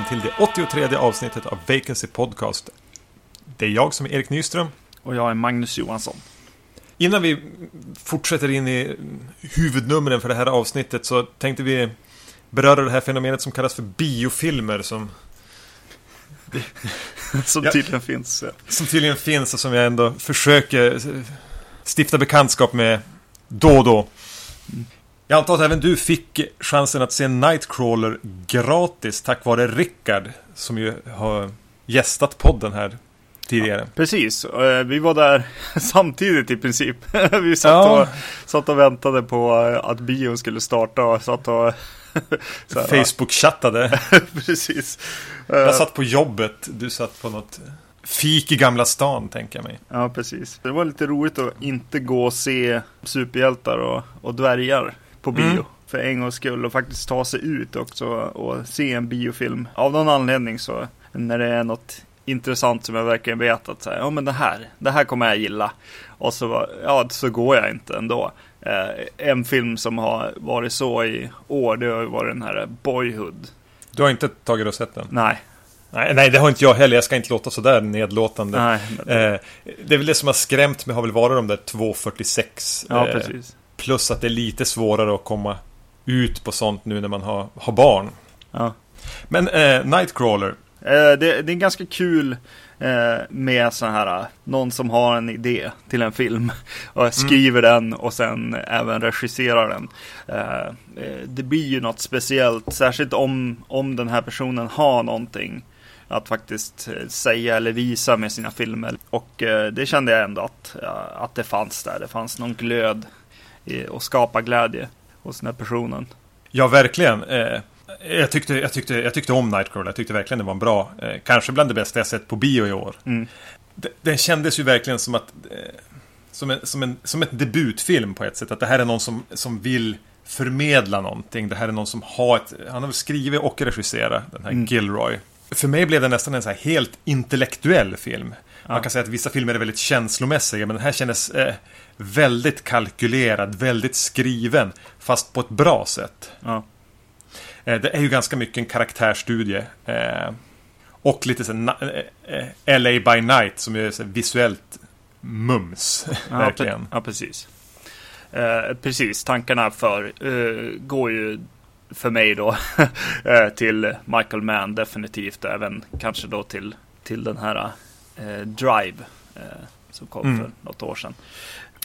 Välkommen till det 83 avsnittet av Vacancy Podcast. Det är jag som är Erik Nyström. Och jag är Magnus Johansson. Innan vi fortsätter in i huvudnumren för det här avsnittet så tänkte vi beröra det här fenomenet som kallas för biofilmer som... som tydligen finns. Som tydligen finns och som jag ändå försöker stifta bekantskap med då och då. Jag antar att även du fick chansen att se Nightcrawler gratis tack vare Rickard som ju har gästat podden här tidigare. Ja, precis, eh, vi var där samtidigt i princip. Vi satt, ja. och, satt och väntade på att bion skulle starta och satt och Facebook-chattade. precis. Jag satt på jobbet, du satt på något fik i Gamla stan, tänker jag mig. Ja, precis. Det var lite roligt att inte gå och se superhjältar och, och dvärgar på bio. Mm. För en gångs skull och faktiskt ta sig ut också och se en biofilm. Av någon anledning så när det är något intressant som jag verkligen vet att så ja men det här, det här kommer jag gilla. Och så, ja, så går jag inte ändå. Eh, en film som har varit så i år, det har varit den här Boyhood. Du har inte tagit och sett den? Nej. Nej, nej, det har inte jag heller. Jag ska inte låta sådär nedlåtande. Nej, men... eh, det är väl det som har skrämt mig har väl varit de där 2.46. Ja, eh, precis. Plus att det är lite svårare att komma ut på sånt nu när man har, har barn. Ja. Men eh, Nightcrawler. Eh, det, det, är ganska kul eh, med så här, någon som har en idé till en film och skriver mm. den och sen även regisserar den. Eh, eh, det blir ju något speciellt, särskilt om, om den här personen har någonting att faktiskt eh, säga eller visa med sina filmer. Och eh, det kände jag ändå att, att det fanns där. Det fanns någon glöd och skapa glädje hos den här personen. Ja, verkligen. Eh, jag, tyckte, jag, tyckte, jag tyckte om Nightcrawler. Jag tyckte verkligen det var en bra, eh, kanske bland det bästa jag sett på bio i år. Mm. Den kändes ju verkligen som att eh, som en, som, en, som ett debutfilm på ett sätt. Att det här är någon som, som vill förmedla någonting. Det här är någon som har ett... Han har skrivit och regisserat den här mm. Gilroy. För mig blev det nästan en så helt intellektuell film. Ja. Man kan säga att vissa filmer är väldigt känslomässiga, men den här kändes eh, väldigt kalkylerad, väldigt skriven, fast på ett bra sätt. Ja. Eh, det är ju ganska mycket en karaktärstudie. Eh, och lite så eh, LA by night som är visuellt mums. Ja, verkligen. Ja, precis. Eh, precis, tankarna för eh, går ju för mig då till Michael Mann definitivt. Även kanske då till, till den här Drive som kom mm. för något år sedan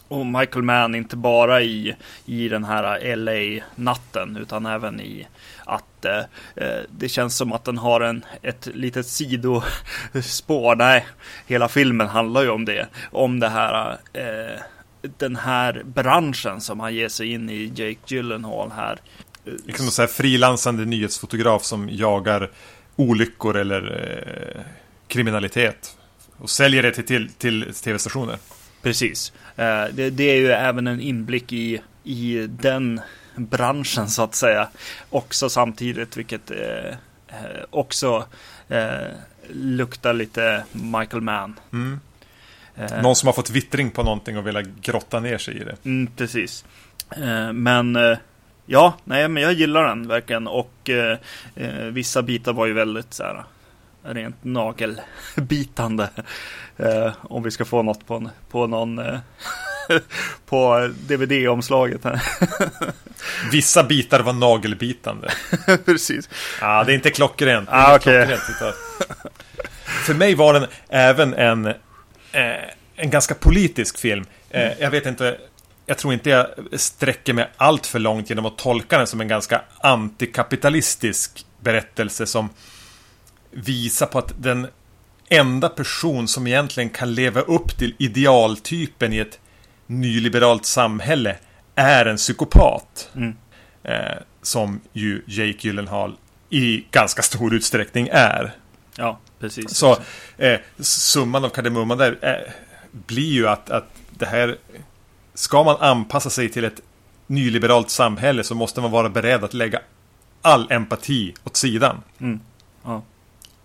och Michael Mann inte bara i, i den här LA-natten utan även i att eh, eh, det känns som att den har en, ett litet sidospår. Nej, hela filmen handlar ju om det. Om det här, eh, den här branschen som han ger sig in i, Jake Gyllenhaal här. Liksom så här frilansande nyhetsfotograf som jagar olyckor eller eh, kriminalitet. Och säljer det till, till, till tv-stationer. Precis. Eh, det, det, är ju även en inblick i, i den branschen så att säga. Också samtidigt, vilket eh, eh också luktar lite Michael Mann. Mm. Någon som har fått vittring på någonting och velat grotta ner sig i det. Mm, precis. Men ja, nej, men jag gillar den verkligen och vissa bitar var ju väldigt så här rent nagelbitande. Eh, om vi ska få något på, en, på någon eh, på DVD-omslaget. Vissa bitar var nagelbitande. Precis. Ja, det är inte klockrent. Ah, okay. För mig var den även en, eh, en ganska politisk film. Eh, mm. Jag vet inte, jag tror inte jag sträcker mig allt för långt genom att tolka den som en ganska antikapitalistisk berättelse som visar på att den enda person som egentligen kan leva upp till idealtypen i ett nyliberalt samhälle är en psykopat. Mm. Eh, som ju Jake Gyllenhaal i ganska stor utsträckning är. Ja, precis. Så eh, summan av kardemumman där eh, blir ju att, att det här Ska man anpassa sig till ett nyliberalt samhälle så måste man vara beredd att lägga all empati åt sidan. Mm. Ja.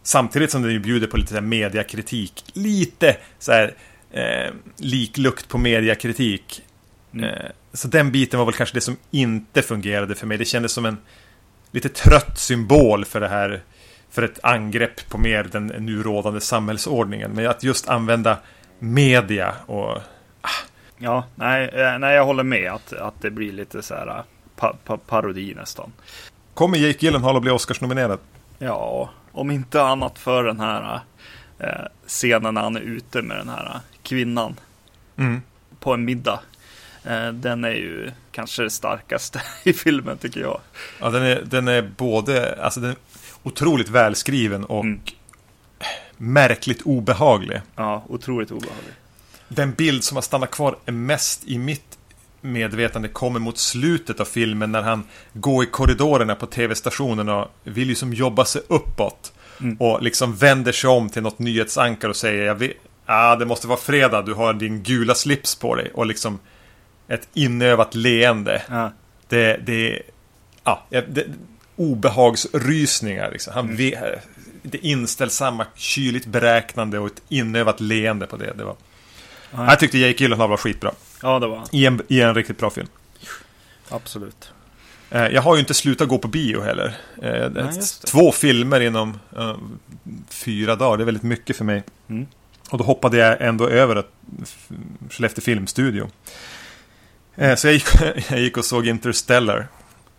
Samtidigt som den bjuder på lite så mediakritik. Lite så här eh, liklukt på mediakritik. Mm. Eh, så den biten var väl kanske det som inte fungerade för mig. Det kändes som en lite trött symbol för det här för ett angrepp på mer den nu rådande samhällsordningen. Men att just använda media och... Ja, nej, eh, nej jag håller med att, att det blir lite så här eh, pa, pa, parodi nästan. Kommer Jake Gyllenhaal att bli Oscarsnominerad? Ja, om inte annat för den här eh, scenen när han är ute med den här kvinnan Mm. på en middag. Eh, den är ju kanske det starkaste i filmen tycker jag. Ja, den är, den är både, alltså den är otroligt välskriven och Mm. märkligt obehaglig. Ja, otroligt obehaglig. Den bild som har stannat kvar är mest i mitt medvetande kommer mot slutet av filmen när han går i korridorerna på tv-stationen och vill ju som jobba sig uppåt. Mm. Och liksom vänder sig om till något nyhetsankar och säger jag vet, ah, det måste vara fredag, du har din gula slips på dig. Och liksom ett inövat leende. Ja, Det, det, ja, det, obehagsrysningar. Liksom. Han Mm. det inställsamma, kyligt beräknande och ett inövat leende på det. det var. Ja. Jag tyckte Jake Gyllenhaal var skitbra. Ja det var han. I en, I en riktigt bra film. Absolut. Eh, Jag har ju inte slutat gå på bio heller. Eh, Nej. Två filmer inom eh, fyra dagar, det är väldigt mycket för mig. Mm. Och då hoppade jag ändå över att f- Skellefteå Filmstudio. Så jag gick, jag gick och såg Interstellar.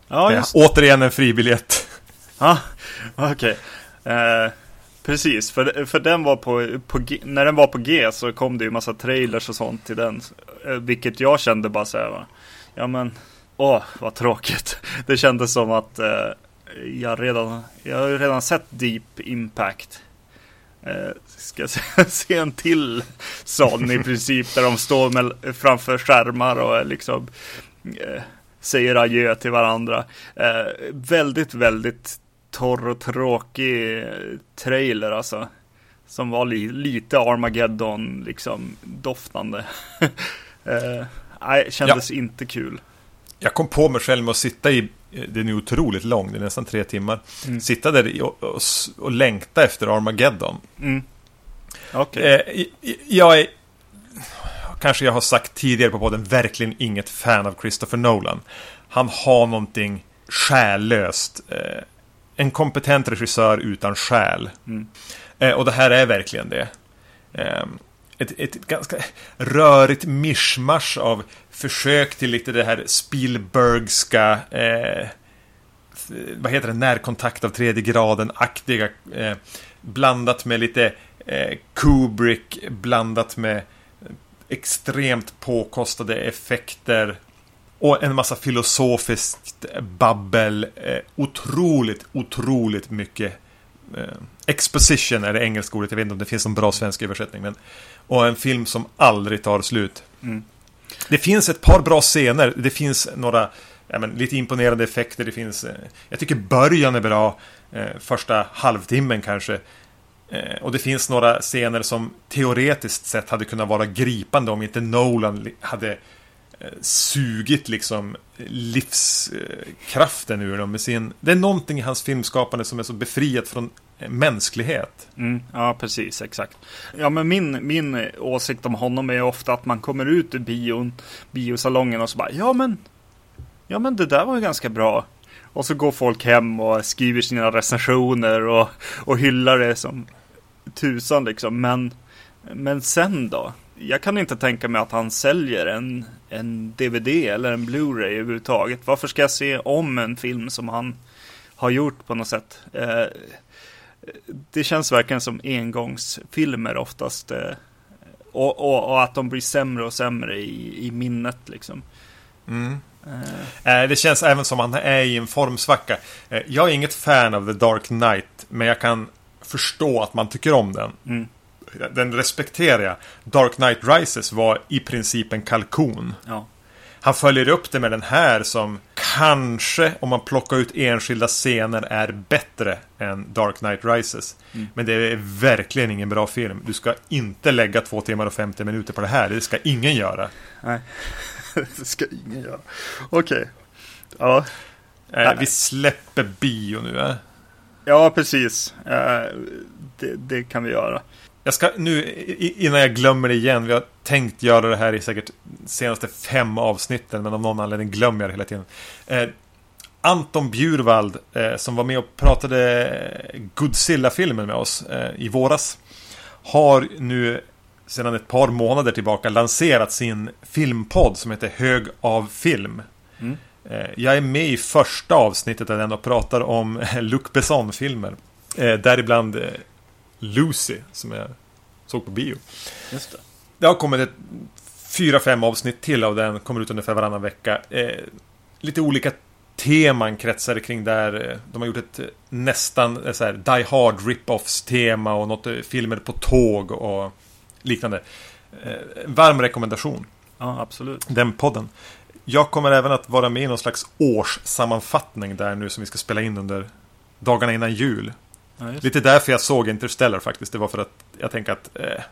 Ja, just Återigen en fribiljett. Ja, okej. Eh, precis, för, för den var på, på när den var på G så kom det ju massa trailers och sånt till den. Eh, vilket jag kände bara så här, ja men, åh vad tråkigt. Det kändes som att eh, jag redan, jag har ju redan sett Deep Impact. Eh, ska se, se en till sån i princip där de står med, framför skärmar och liksom eh, säger adjö till varandra. Eh, väldigt, väldigt torr och tråkig eh, trailer alltså. Som var li lite Armageddon liksom doftande. eh, nej, kändes inte kul. Jag kom på mig själv med att sitta i, den är otroligt lång, det är nästan tre timmar. Mm. Sitta där och, och, och längta efter Armageddon. Mm. Okej. Eh, jag är, kanske jag har sagt tidigare på podden, verkligen inget fan av Christopher Nolan. Han har någonting själlöst. Eh, en kompetent regissör utan själ. Mm. Eh, och det här är verkligen det. Eh, ett, ett ganska rörigt mischmasch av försök till lite det här Spielbergska eh, vad heter det, närkontakt av tredje graden-aktiga eh, blandat med lite eh, Kubrick blandat med extremt påkostade effekter och en massa filosofiskt babbel. Eh, otroligt, otroligt mycket eh, exposition är det engelska ordet. Jag vet inte om det finns en bra svensk översättning. Men, och en film som aldrig tar slut. Mm. Det finns ett par bra scener. Det finns några ja, men, lite imponerande effekter. Det finns, eh, jag tycker början är bra. Första halvtimmen kanske. Och det finns några scener som teoretiskt sett hade kunnat vara gripande om inte Nolan hade Eh, sugit liksom livskraften ur dem med sin... Det är någonting i hans filmskapande som är så befriat från eh, mänsklighet. Mm, ja, precis, exakt. Ja, men min, min eh, åsikt om honom är ofta att man kommer ut ur bion, biosalongen och så bara, ja men, ja men det där var ju ganska bra. Och så går folk hem och skriver sina recensioner och, och hyllar det som tusan liksom. Men, men sen då? Jag kan inte tänka mig att han säljer en, en DVD eller en Blu-ray överhuvudtaget. Varför ska jag se om en film som han har gjort på något sätt? Eh, det känns verkligen som engångsfilmer oftast. Eh, och, och, och att de blir sämre och sämre i, i minnet liksom. Mm. Eh, Eh, Det känns även som han är i en formsvacka. Jag är inget fan av The Dark Knight, men jag kan förstå att man tycker om den. mm, Den respekterar jag. Dark Knight Rises var i princip en kalkon. ja. Han följer upp det med den här som kanske, om man plockar ut enskilda scener, är bättre än Dark Knight Rises. Mm. Men det är verkligen ingen bra film. Du ska inte lägga två timmar och 50 minuter på det här. Det ska ingen göra. Nej, det ska ingen göra. Okej. Ja. Eh, vi släpper bio nu. Eh. ja, precis. Eh, det, det kan vi göra. Jag ska nu, innan jag glömmer det igen, vi har tänkt göra det här i säkert senaste fem avsnitten, men av någon anledning glömmer jag det hela tiden. Eh, Anton Bjurvald eh, som var med och pratade Godzilla-filmen med oss eh, i våras. Har nu sedan ett par månader tillbaka lanserat sin filmpodd som heter Hög av film. Mm. Eh, jag är med i första avsnittet av den och pratar om Luc Besson-filmer. Eh, däribland eh, Lucy som jag såg på bio. Just det. det har kommit ett fyra, fem avsnitt till av den. Kommer ut ungefär varannan vecka. Eh, lite olika teman kretsar kring där. De har gjort ett nästan så här, Die Hard rip-offs tema och något filmer på tåg och liknande. Eh, varm rekommendation. Ja, absolut. Den podden. Jag kommer även att vara med i någon slags årssammanfattning där nu som vi ska spela in under dagarna innan jul. Ja, Lite därför jag såg Interstellar faktiskt. Det var för att jag tänker att eh,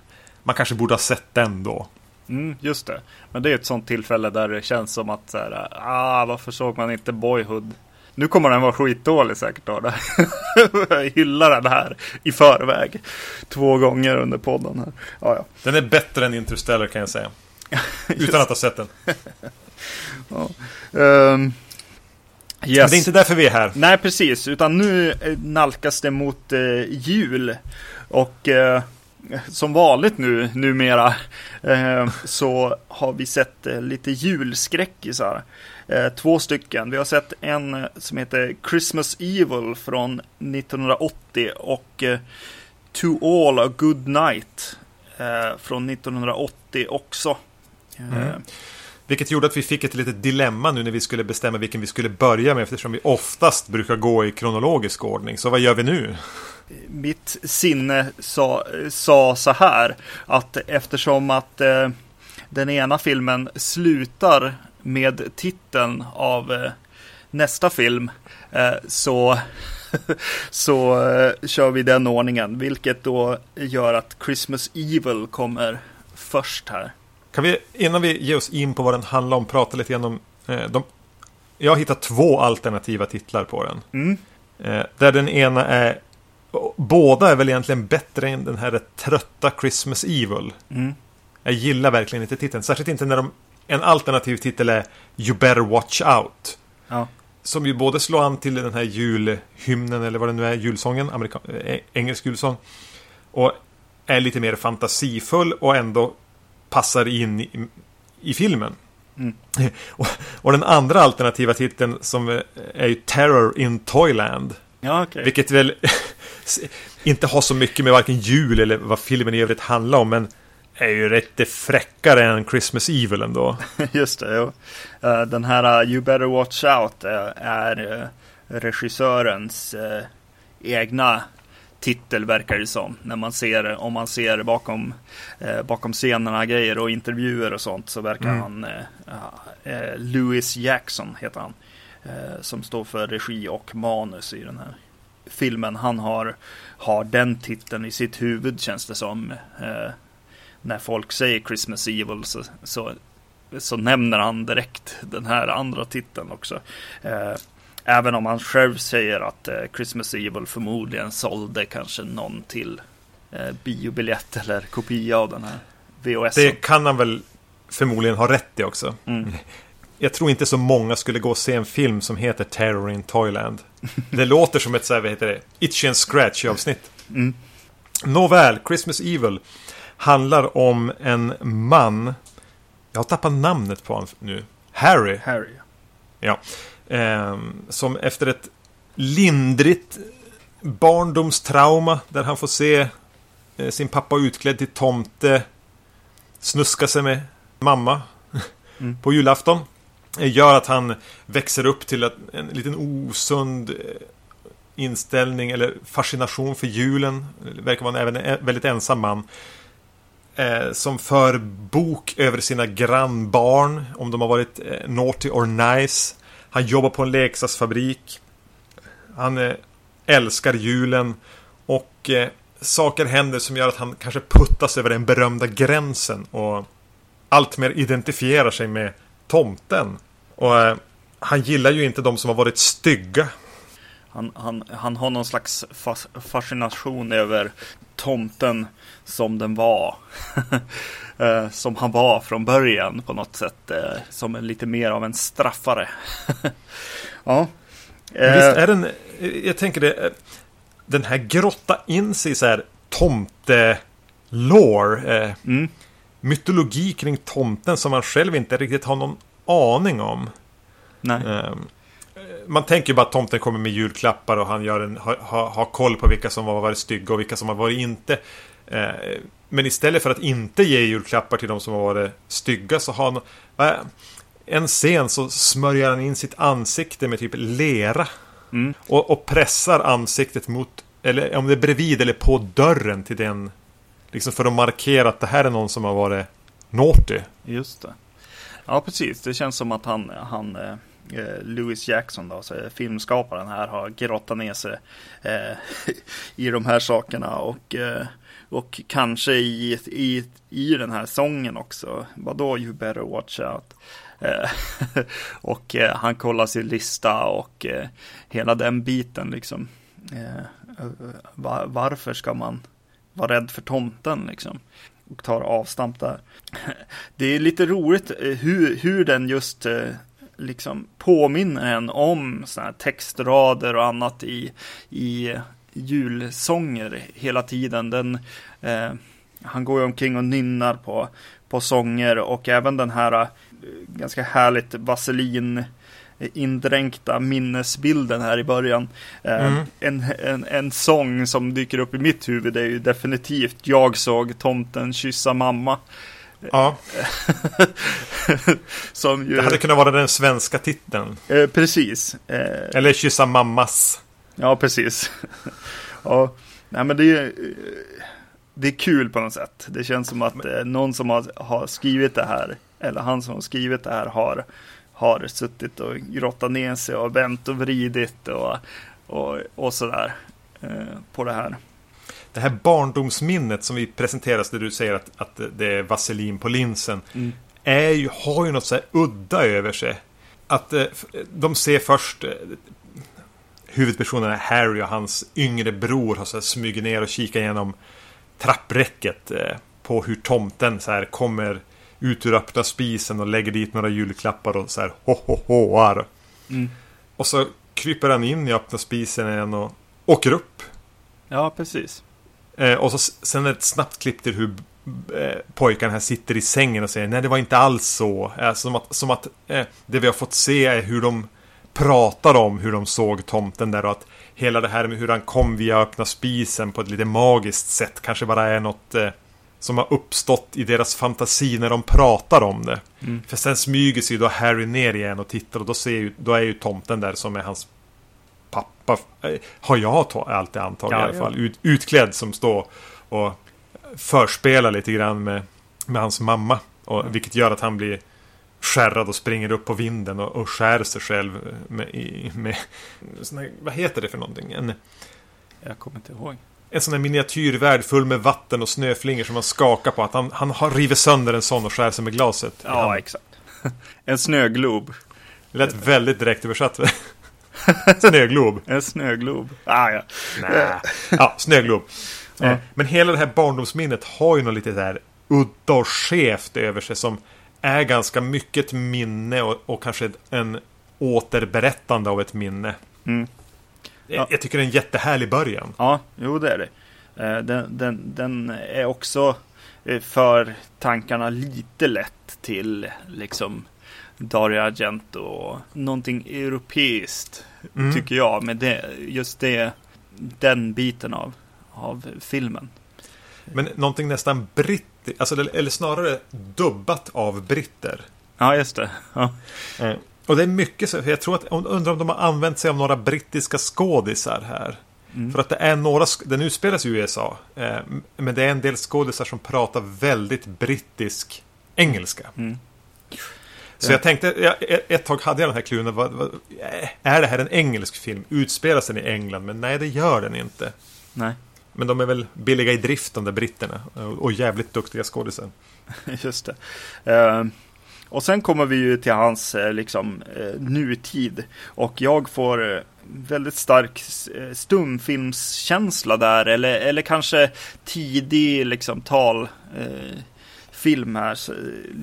man kanske borde ha sett den då. Mm, just det. Men det är ett sånt tillfälle där det känns som att så här, ah, varför såg man inte Boyhood? Nu kommer den vara skitdålig säkert då. jag hyllar den här i förväg. Två gånger under podden här. Ja, ja. Den är bättre än Interstellar kan jag säga. Utan att ha sett den. ja. um, yes. Det är inte därför vi är här. Nej, precis. Utan nu nalkas det mot uh, jul. Och uh, som vanligt nu numera uh, så har vi sett lite julskräckisar. Eh, två stycken. Vi har sett en eh, som heter Christmas Evil från 1980 och eh, To All A Good Night från 1980 också. Mm. Vilket gjorde att vi fick ett litet dilemma nu när vi skulle bestämma vilken vi skulle börja med eftersom vi oftast brukar gå i kronologisk ordning. Så vad gör vi nu? Mitt sinne sa, sa så här att eftersom att eh, den ena filmen slutar med titeln av eh, nästa film eh, så, så eh, kör vi den ordningen. Vilket då gör att Christmas Evil kommer först här. Kan vi, innan vi ger oss in på vad den handlar om, prata lite grann om de, Jag har hittat två alternativa titlar på den. Mm. där den ena är Båda är väl egentligen bättre än den här trötta Christmas Evil. Mm. Jag gillar verkligen inte titeln, särskilt inte när de en alternativ titel är You better watch out. Ja. Som ju både slår an till den här julhymnen eller vad det nu är, julsången, amerikan eh, engelsk julsång. Och är lite mer fantasifull och ändå passar in i, i filmen. Mm. Och, och, den andra alternativa titeln som är ju Terror in Toyland. Ja, okay. Vilket väl inte har så mycket med varken jul eller vad filmen i övrigt handlar om. Men är ju rätt fräckare än Christmas Evil ändå. Just det, jo. Uh, den här uh, You Better Watch Out är regissörens egna titel verkar det som. När man ser, om man ser bakom, bakom scenerna grejer och intervjuer och sånt så verkar mm. han, Louis Jackson heter han. som står för regi och manus i den här filmen. Han har, har den titeln i sitt huvud känns det som när folk säger Christmas Evil så, så, så nämner han direkt den här andra titeln också. Även om han själv säger att eh, Christmas Evil förmodligen sålde kanske någon till eh, biobiljett eller kopia av den här VHS. Det kan han väl förmodligen ha rätt i också. Mm. Jag tror inte så många skulle gå och se en film som heter Terror in Toyland. Det låter som ett så här, vad heter det, Itchy and Scratch avsnitt. Mm. Nåväl, Christmas Evil handlar om en man. Jag har tappat namnet på honom nu. Harry. Harry. Ja. Eh, som efter ett lindrigt barndomstrauma där han får se eh, sin pappa utklädd till tomte snuska sig med mamma mm. på julafton. Eh, gör att han växer upp till en liten osund eh, inställning eller fascination för julen. Det verkar vara en även väldigt ensam man eh, som för bok över sina grannbarn om de har varit eh, naughty or nice. Han jobbar på en leksaksfabrik. Han eh, älskar julen och eh, saker händer som gör att han kanske puttas över den berömda gränsen och alltmer identifierar sig med tomten. Och eh, han gillar ju inte de som har varit stygga. Han, han, han har någon slags fascination över tomten som den var. Eh, som han var från början på något sätt. Eh, som lite mer av en straffare. ja. Visst är den, jag tänker det, den här grotta in sig så här tomte-lore. Eh, Mm. mytologi kring tomten som man själv inte riktigt har någon aning om. Nej. Ehm, man tänker ju bara att tomten kommer med julklappar och han gör en, har, har koll på vilka som har varit stygga och vilka som har varit inte. Eh, men istället för att inte ge julklappar till de som har varit stygga så har han... är- En scen så smörjer han in sitt ansikte med typ lera. Mm. Och, och pressar ansiktet mot, eller om det är bredvid eller på dörren till den. Liksom för att markera att det här är någon som har varit naughty. Just det. Ja, precis. Det känns som att han, han eh, eh, Louis Jackson, då, filmskaparen här, har grottat ner sig eh, i de här sakerna och, eh, och kanske i, i, i den här sången också. Vadå, you better watch out. Eh, och eh, han kollar sin lista och eh, hela den biten liksom. Eh, eh varför ska man vara rädd för tomten liksom? Och tar avstamp där. Det är lite roligt eh, hur, hur den just liksom påminner en om såna här textrader och annat i, i julsånger hela tiden. Den, eh, han går ju omkring och nynnar på, på sånger och även den här eh, ganska härligt vaselin indränkta minnesbilden här i början. Eh, Mm. en, en, en sång som dyker upp i mitt huvud är ju definitivt Jag såg tomten kyssa mamma. Ja, som ju, det hade kunnat vara den svenska titeln. eh, precis. Eh, Eller kyssa mammas. Ja, precis. ja, nej, men det är, eh, det är kul på något sätt. Det känns som att eh, någon som har, har skrivit det här, eller han som har skrivit det här, har, har suttit och grottat ner sig och vänt och vridit och, och, och sådär eh, på det här. Det här barndomsminnet som vi presenteras där du säger att, att det är vaselin på linsen. Mm. Är ju, har ju något så här udda över sig. Att eh, de ser först huvudpersonen är Harry och hans yngre bror har så här smugit ner och kikat igenom trappräcket eh, på hur tomten så här kommer ut ur öppna spisen och lägger dit några julklappar och så här ho ho hoar. Mm. Och så kryper han in i öppna spisen igen och åker upp. Ja, precis. Eh, och så sen ett snabbt klipp till hur eh, pojkarna här sitter i sängen och säger nej det var inte alls så. Eh, som att, som att eh, det vi har fått se är hur de pratar om hur de såg tomten där och att hela det här med hur han kom via öppna spisen på ett lite magiskt sätt kanske bara är något eh, som har uppstått i deras fantasi när de pratar om det. Mm. För sen smyger sig då Harry ner igen och tittar och då, ser ju, då är ju tomten där som är hans pappa. eh, Har jag alltid antagit Ja, i alla ja. fall. Ut, utklädd som står och förspelar lite grann med, med hans mamma. Och, Mm. Vilket gör att han blir skärrad och springer upp på vinden och, och skär sig själv med, i, med sån här, vad heter det för någonting? En, Jag kommer inte ihåg. en sån här miniatyrvärld full med vatten och snöflingor som man skakar på. Att han, han har rivit sönder en sån och skär sig med glaset. Ja, exakt. en snöglob. Det lät väldigt direkt översatt. Snöglob. En snöglob. Ah, ja. Nä. Ja, snöglob. Ja. Eh, Men hela det här barndomsminnet har ju något lite där udda och skevt över sig som är ganska mycket ett minne och, och kanske en återberättande av ett minne. Mm. Jag, jag tycker det är en jättehärlig början. Ja, jo det är det. Eh, Den, den, den är också eh, för tankarna lite lätt till liksom Dario Argento och någonting europeiskt Mm. tycker jag. med det, just det, den biten av, av filmen. Men någonting nästan brittiskt, alltså, eller snarare dubbat av britter. Ja, just det. Ja, Eh, Och det är mycket så, jag tror att, undrar om de har använt sig av några brittiska skådisar här. Mm. För att det är några, den utspelas i USA. Eh, men det är en del skådisar som pratar väldigt brittisk engelska. Mm. Så Ja. jag tänkte, jag, ett- tag hade jag den här klunen, vad, vad, eh, är det här en engelsk film? Utspelas den i England? Men nej, det gör den inte. nej, men de är väl billiga i drift, de där britterna. Och, jävligt duktiga skådisar. just det. Ehm, och sen kommer vi ju till hans eh, liksom, eh, nutid. Och jag får eh, väldigt stark stumfilmskänsla där. Eller, eller kanske tidig liksom, talfilm Eh, här, så,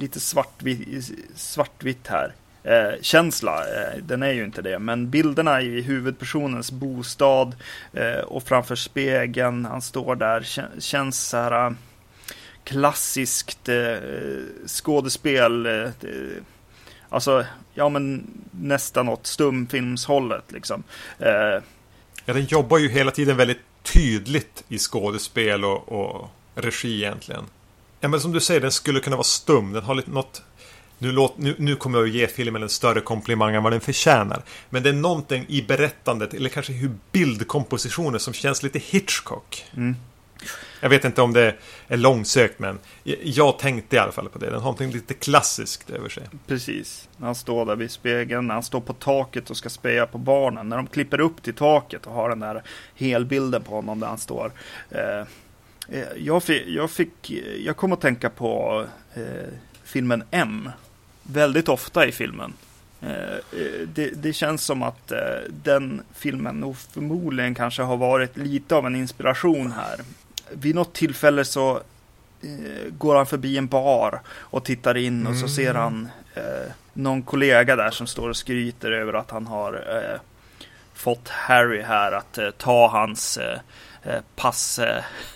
lite svartvitt, svartvitt här eh, känsla. Eh, den är ju inte det. Men bilderna i huvudpersonens bostad eh, och framför spegeln, han står där, känns så här eh, klassiskt eh, skådespel. Eh, alltså, ja men nästan åt stumfilmshållet liksom. Eh, ja, den jobbar ju hela tiden väldigt tydligt i skådespel och, och regi egentligen. Ja, men som du säger, den skulle kunna vara stum. Den har lite något... Nu, låt, nu, nu kommer jag att ge filmen en större komplimang än vad den förtjänar. Men det är någonting i berättandet, eller kanske hur bildkompositionen som känns lite Hitchcock. Mm. Jag vet inte om det är långsökt men jag tänkte i alla fall på det. Den har något lite klassiskt över sig. Precis. När han står där vid spegeln, när han står på taket och ska speja på barnen. När de klipper upp till taket och har den där helbilden på honom där han står. Eh, eh jag, fick, jag, fick, jag kom att tänka på eh, filmen M. Väldigt ofta i filmen. Eh, eh, det, det, känns som att den filmen nog förmodligen kanske har varit lite av en inspiration här vid något tillfälle så eh, går han förbi en bar och tittar in och så ser mm. han eh, någon kollega där som står och skryter över att han har eh, fått Harry här att eh, ta hans eh, eh, pass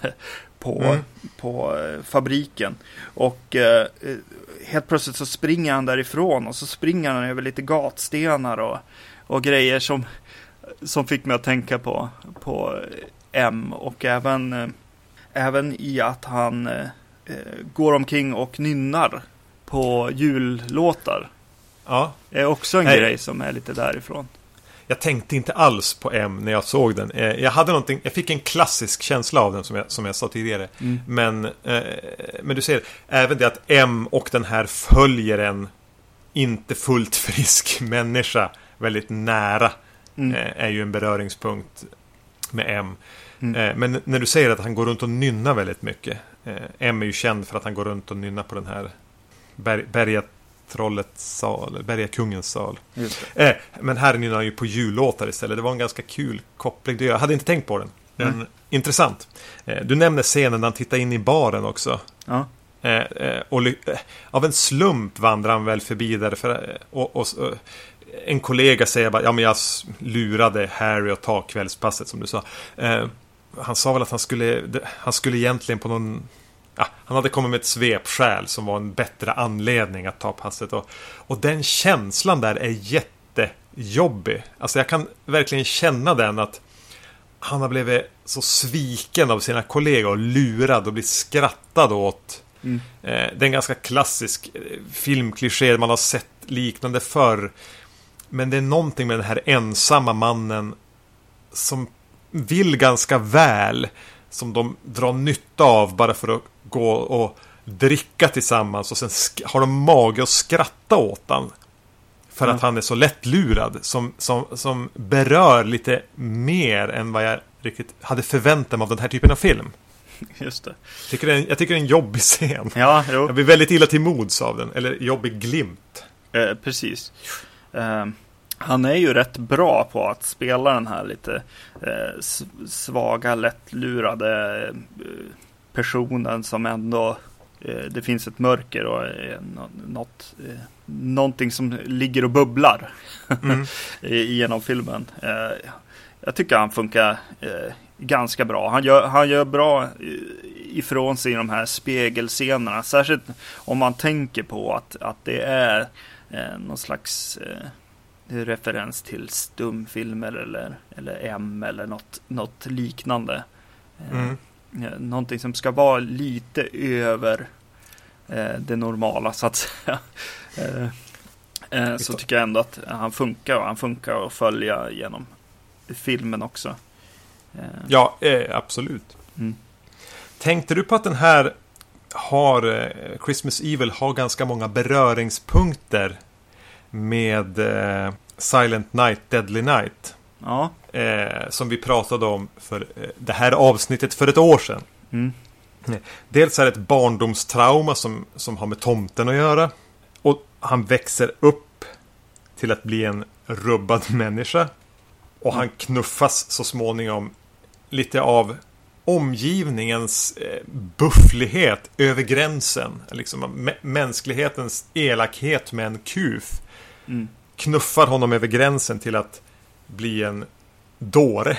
på, mm. på fabriken. Och helt plötsligt så springer han därifrån och så springer han över lite gatstenar och, och grejer som, som fick mig att tänka på, på M och även Även i att han eh, eh, går omkring och nynnar på jullåtar. Ja. Är också en Nej. grej som är lite därifrån. Jag tänkte inte alls på M när jag såg den. Eh, jag hade någonting, jag fick en klassisk känsla av den som jag, som jag sa tidigare. Mm. Men, eh, men du ser, även det att M och den här följer en inte fullt frisk människa väldigt nära. Mm. Eh, är ju en beröringspunkt med M. Mm. Men när du säger att han går runt och nynnar väldigt mycket. M är ju känd för att han går runt och nynnar på den här berg, bergatrollets sal, bergakungens sal. Eh, men här nynnar han ju på jullåtar istället. Det var en ganska kul koppling. Jag hade inte tänkt på den. Men mm. intressant. Du nämner scenen när han tittar in i baren också. Ja. och av en slump vandrar han väl förbi där. För, och, och, och en kollega säger bara, ja men jag lurade Harry att ta kvällspasset som du sa han sa väl att han skulle, han skulle egentligen på någon Ja, han hade kommit med ett svepskäl som var en bättre anledning att ta passet. Och, och den känslan där är jättejobbig. Alltså jag kan verkligen känna den att han har blivit så sviken av sina kollegor och lurad och blivit skrattad åt. Mm. Eh, det är en ganska klassisk eh, filmkliché man har sett liknande förr. Men det är någonting med den här ensamma mannen som vill ganska väl. Som de drar nytta av bara för att gå och dricka tillsammans och sen har de mage att skratta åt han. För mm. att han är så lättlurad. Som, som, som berör lite mer än vad jag riktigt hade förväntat mig av den här typen av film. Just det. Jag tycker det är en, jag tycker det är en jobbig scen. Ja, jo. Jag blir väldigt illa till mods av den. Eller jobbig glimt. Eh, precis. Eh, han är ju rätt bra på att spela den här lite eh, svaga, lättlurade eh, personen som ändå eh, det finns ett mörker och något, eh, någonting som ligger och bubblar mm. genom filmen. Eh, jag tycker han funkar ganska bra. Han gör, han gör bra ifrån sig i de här spegelscenerna. Särskilt om man tänker på att, att det är någon slags referens till stumfilmer eller, eller M eller något, något liknande. Mm. Eh, någonting som ska vara lite över eh, det normala så att säga. Eh, så tycker jag ändå att han funkar och han funkar att följa genom filmen också. Ja, absolut. Mm. Tänkte du på att den här har Christmas Evil har ganska många beröringspunkter med Silent Night, Deadly Night. Ja. Eh, som vi pratade om för eh, det här avsnittet för ett år sedan. Mm. Dels är det ett barndomstrauma som, som har med tomten att göra. Och han växer upp till att bli en rubbad människa. Och han knuffas så småningom lite av omgivningens eh, bufflighet över gränsen. Liksom mänsklighetens elakhet med en kuf Mm. knuffar honom över gränsen till att bli en dåre.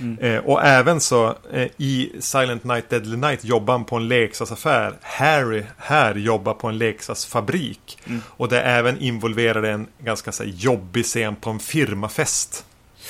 Mm. Eh, och även så eh, i Silent Night Deadly Night jobbar han på en leksaksaffär. Harry här jobbar på en leksaksfabrik. Mm. Och det även involverar en ganska så här, jobbig scen på en firmafest.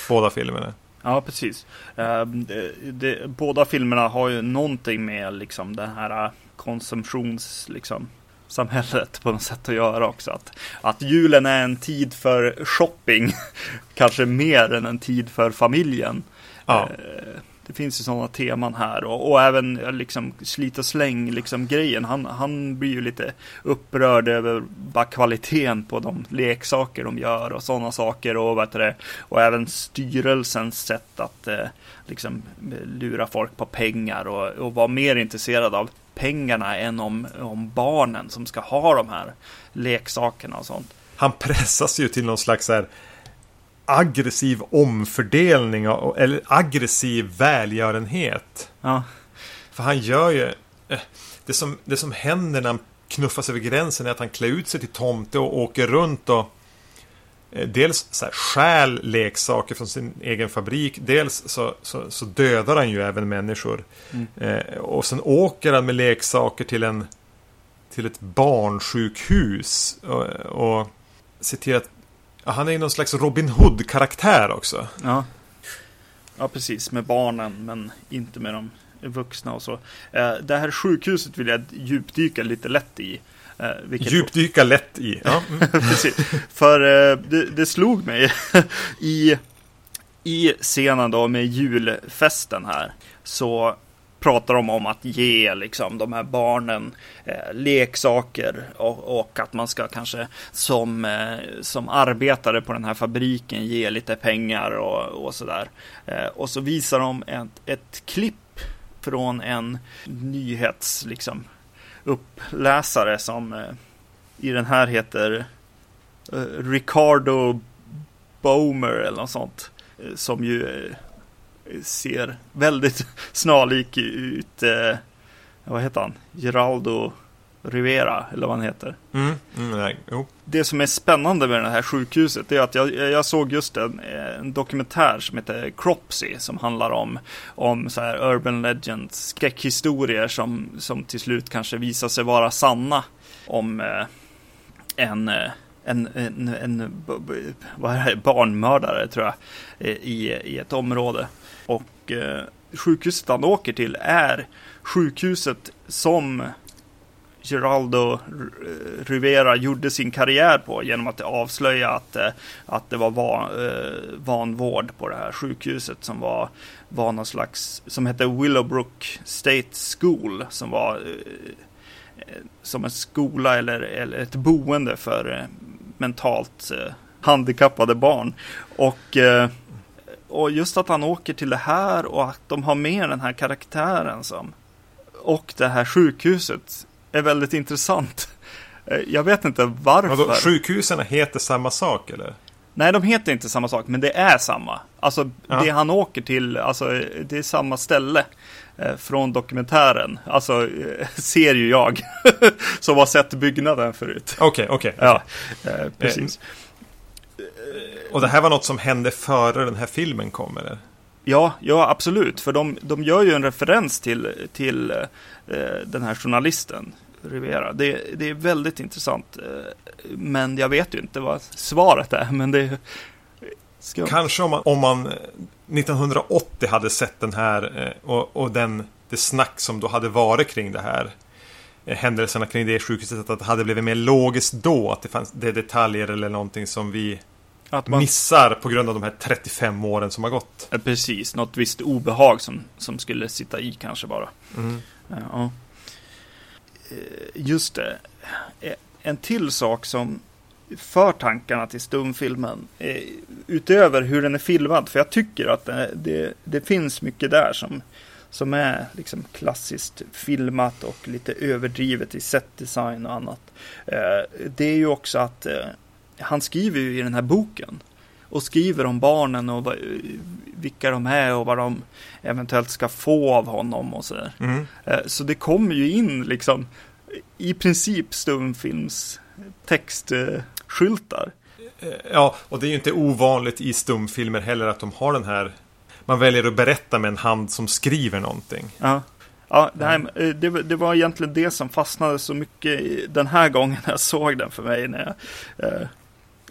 Båda filmerna. Ja, precis. Eh, det, det, båda filmerna har ju någonting med liksom det här eh, konsumtions... Liksom, samhället på något sätt att göra också. Att, att julen är en tid för shopping, kanske mer än en tid för familjen. Ja. Eh, Det finns ju sådana teman här och, och även eh, liksom slit och släng liksom grejen. Han, han blir ju lite upprörd över bara kvaliteten på de leksaker de gör och sådana saker och vad det, och även styrelsens sätt att eh, liksom lura folk på pengar och, och vara mer intresserad av pengarna än om, om barnen som ska ha de här leksakerna och sånt. Han pressas ju till någon slags här aggressiv omfördelning eller aggressiv välgörenhet. Ja, För han gör ju... eh, Det som, det som händer när han knuffas över gränsen är att han klär ut sig till tomte och åker runt och Dels så här, stjäl leksaker från sin egen fabrik. Dels så, så, så dödar han ju även människor. Mm. Eh, och sen åker han med leksaker till en Till ett barnsjukhus. Och, och ser till att Han är ju någon slags Robin Hood-karaktär också. Ja. ja, precis. Med barnen, men inte med de vuxna och så. Eh, det här sjukhuset vill jag djupdyka lite lätt i. Eh, vilket- Djupdyka lätt i. Ja. Mm. Precis. För eh, det, det slog mig i, i scenen då med julfesten här. Så pratar de om att ge liksom de här barnen eh, leksaker och, och att man ska kanske som, eh, som arbetare på den här fabriken ge lite pengar och, och sådär. Eh, och så visar de ett, ett klipp från en nyhets liksom, uppläsare som eh, i den här heter eh, Ricardo Bomer eller något sånt. eh, som ju eh, ser väldigt snarlik ut. Eh, vad heter han? Geraldo Rivera eller vad han heter. Mm. Mm. Det som är spännande med det här sjukhuset är att jag, jag såg just en, en dokumentär som heter Cropsy som handlar om, om så här urban legends, skräckhistorier som, som till slut kanske visar sig vara sanna om eh, en, eh, en, en, en vad är det, barnmördare tror jag i, i ett område. Och eh, sjukhuset han åker till är sjukhuset som Geraldo Rivera gjorde sin karriär på genom att avslöja att, eh, att det var van, eh, vanvård på det här sjukhuset som var, var någon slags, som hette Willowbrook State School som var eh, som en skola eller, eller ett boende för mentalt handikappade barn. Och, och just att han åker till det här och att de har med den här karaktären som och det här sjukhuset är väldigt intressant. Eh, Jag vet inte varför. Vadå, sjukhusen heter samma sak eller? Nej, de heter inte samma sak, men det är samma. Alltså, Ja. det han åker till, alltså, det är samma ställe eh, från dokumentären. Alltså, eh, ser ju jag, som har sett byggnaden förut. Okej, okej. Ja, eh, precis. Och det här var något som hände före den här filmen kom eller? Ja, ja absolut. För de, de gör ju en referens till, till eh, den här journalisten, Rivera. Det, det är väldigt intressant. Eh, men jag vet ju inte vad svaret är. Men det ska... Kanske om man, om man eh, 1980 hade sett den här eh, och, och den, det snack som då hade varit kring det här eh, händelserna kring det sjukhuset att det hade blivit mer logiskt då att det fanns det detaljer eller någonting som vi man, missar på grund av de här 35 åren som har gått. eh, precis, något visst obehag som, som skulle sitta i kanske bara. Mm. Ja. Eh, just det. Eh, en till sak som för tankarna till stumfilmen. Eh, utöver hur den är filmad. För jag tycker att det, det, det finns mycket där som, som är liksom klassiskt filmat och lite överdrivet i setdesign och annat. Det är ju också att han skriver ju i den här boken. Och skriver om barnen och vilka de är och vad de eventuellt ska få av honom och sådär. Mm. Eh, Så det kommer ju in liksom i princip stumfilms textskyltar. Eh, ja, och det är ju inte ovanligt i stumfilmer heller att de har den här... Man väljer att berätta med en hand som skriver någonting. Ja. Ja, nej, eh, det, det var egentligen det som fastnade så mycket den här gången jag såg den för mig. När jag, eh,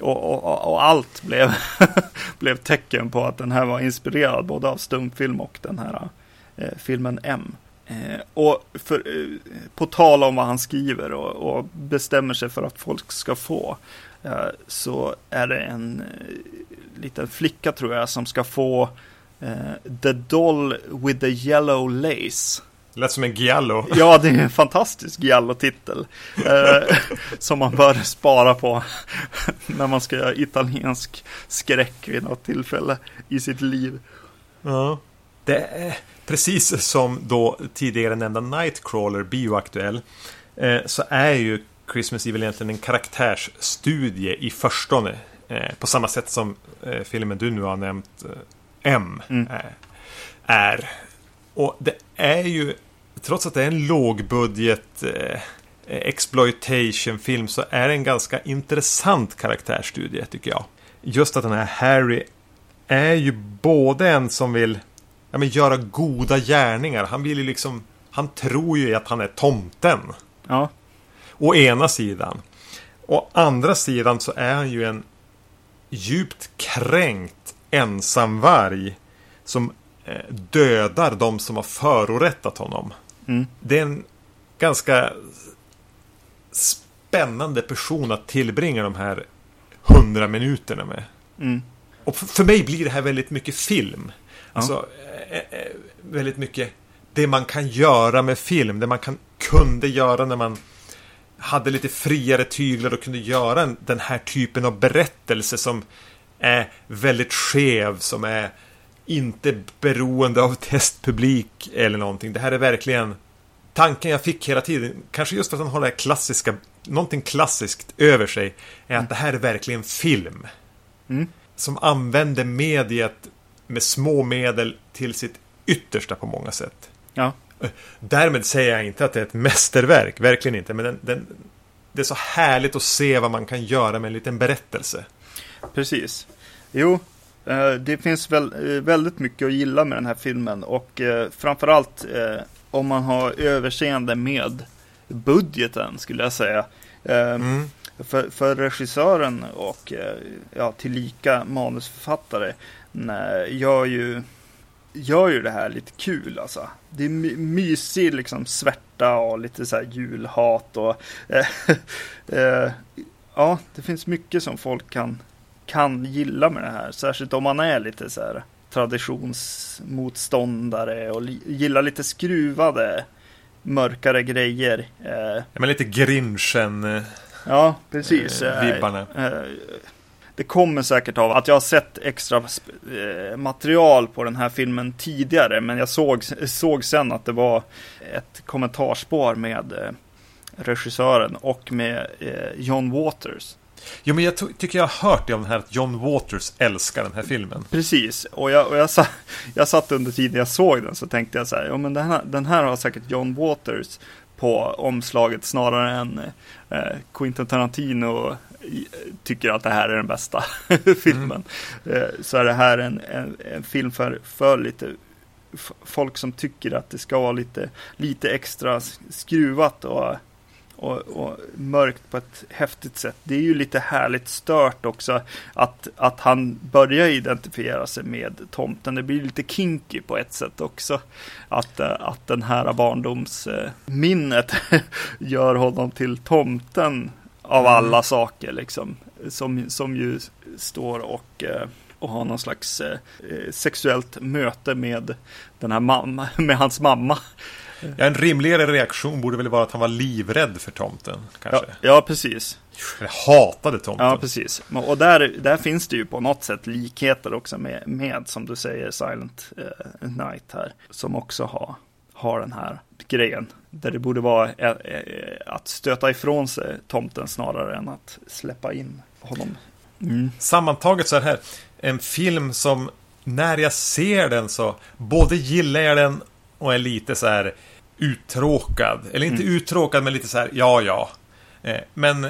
och, och, och, allt blev, blev tecken på att den här var inspirerad både av stumfilm och den här eh, filmen M. Eh, och för, eh, på tal om vad han skriver och, och, bestämmer sig för att folk ska få. Eh, så är det en eh, liten flicka tror jag som ska få eh, The Doll with the Yellow Lace. Lät som en Giallo. Ja, det är en fantastisk Giallo-titel. Eh, som man bör spara på när man ska göra italiensk skräck vid något tillfälle i sitt liv. Ja. Det är precis som då tidigare nämnda Nightcrawler bioaktuell. Eh, så är ju Christmas Evil egentligen en karaktärsstudie i förstone. Eh, på samma sätt som eh, filmen du nu har nämnt, eh, M, mm. Eh, är. Och det är ju trots att det är en lågbudget eh, exploitation-film så är det en ganska intressant karaktärsstudie tycker jag. Just att den här Harry är ju både en som vill ja, men göra goda gärningar. Han vill ju liksom Han tror ju att han är tomten. Ja. Å ena sidan. Å andra sidan så är han ju en djupt kränkt ensamvarg som eh, dödar de som har förorättat honom. Mm. Det är en ganska spännande person att tillbringa de här hundra minuterna med. Mm. Och för mig blir det här väldigt mycket film. Ja. Alltså, eh, eh, väldigt mycket det man kan göra med film. Det man kan, kunde göra när man hade lite friare tyglar och kunde göra den här typen av berättelse som är väldigt skev, som är inte beroende av testpublik eller någonting. Det här är verkligen tanken jag fick hela tiden, kanske just för att han har det här klassiska, någonting klassiskt över sig, är att det här är verkligen film. Mm. Som använder mediet med små medel till sitt yttersta på många sätt. Ja. Därmed säger jag inte att det är ett mästerverk, verkligen inte, men den, den, det är så härligt att se vad man kan göra med en liten berättelse. Precis. Jo, Eh, det finns väl, eh, väldigt mycket att gilla med den här filmen och eh, framförallt om man har överseende med budgeten skulle jag säga. Mm. För, för regissören och ja, tillika manusförfattare gör, ju, gör ju det här lite kul alltså. Det är my mysig liksom svärta och lite så här julhat och ja, det finns mycket som folk kan kan gilla med det här. Särskilt om man är lite så här traditionsmotståndare och gillar lite skruvade mörkare grejer. Eh, ja, men lite grinchen. Eh, ja, precis. Eh, vibbarna. Eh, det kommer säkert av att jag har sett extra material på den här filmen tidigare. Men jag såg, såg sen att det var ett kommentarspår med regissören och med John Waters. Jo, men jag tycker jag har hört det om det här att John Waters älskar den här filmen. Precis, och jag, och jag, sa, jag satt under tiden jag såg den så tänkte jag så här, ja men den här, den här har säkert John Waters på omslaget snarare än eh, Quentin Tarantino tycker att det här är den bästa filmen. Mm. Eh, så är det här en, en, en film för, för lite folk som tycker att det ska vara lite, lite extra skruvat och och, och, mörkt på ett häftigt sätt. Det är ju lite härligt stört också att, att han börjar identifiera sig med tomten. Det blir lite kinky på ett sätt också. Att, eh, att den här barndomsminnet gör honom till tomten av mm. alla saker liksom. Som, som ju står och eh, och har någon slags eh, sexuellt möte med den här mamma, med hans mamma. Ja, en rimligare reaktion borde väl vara att han var livrädd för tomten. Kanske. Ja, ja precis. Eller hatade tomten. Ja, precis. Och där, där finns det ju på något sätt likheter också med, med som du säger, Silent eh, Night här. Som också har, har den här grejen. Där det borde vara eh, eh, att stöta ifrån sig tomten snarare än att släppa in honom. Mm. Sammantaget så är det här en film som när jag ser den så både gillar jag den och är lite så här uttråkad. Eller inte mm. uttråkad, men lite så här, ja, ja. Eh, men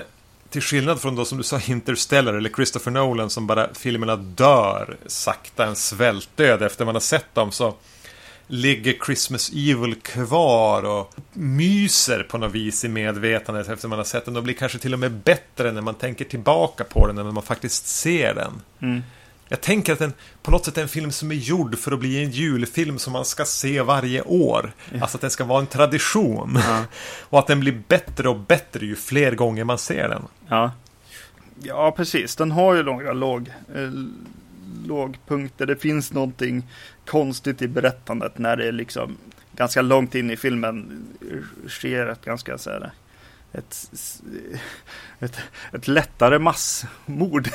till skillnad från då som du sa Interstellar eller Christopher Nolan som bara filmerna dör sakta en svältdöd efter man har sett dem så ligger Christmas Evil kvar och myser på något vis i medvetandet efter man har sett den. Och blir kanske till och med bättre när man tänker tillbaka på den än när man faktiskt ser den. Mm. Jag tänker att den på något sätt är en film som är gjord för att bli en julfilm som man ska se varje år. Alltså att den ska vara en tradition. Ja. Och att den blir bättre och bättre ju fler gånger man ser den. Ja. ja, precis. Den har ju några låg, eh, lågpunkter. Det finns någonting konstigt i berättandet när det är liksom ganska långt in i filmen sker ett ganska så här, ett, ett, ett lättare massmord.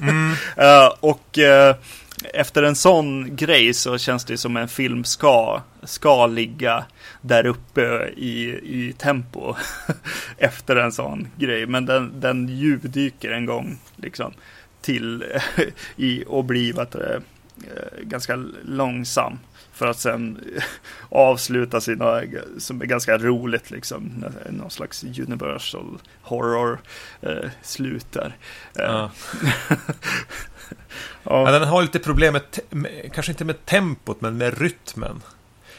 Mm. Eh, och eh, efter en sån grej så känns det som en film ska, ska ligga där uppe i, i tempo efter en sån grej. Men den, den djupdyker en gång liksom till i och blir vet du, eh, ganska långsam. För att sen avsluta sina, som är ganska roligt liksom, någon slags universal horror eh, slut där. Eh, Ja. ja. Ja, den har lite problem med, kanske inte med tempot, men med rytmen.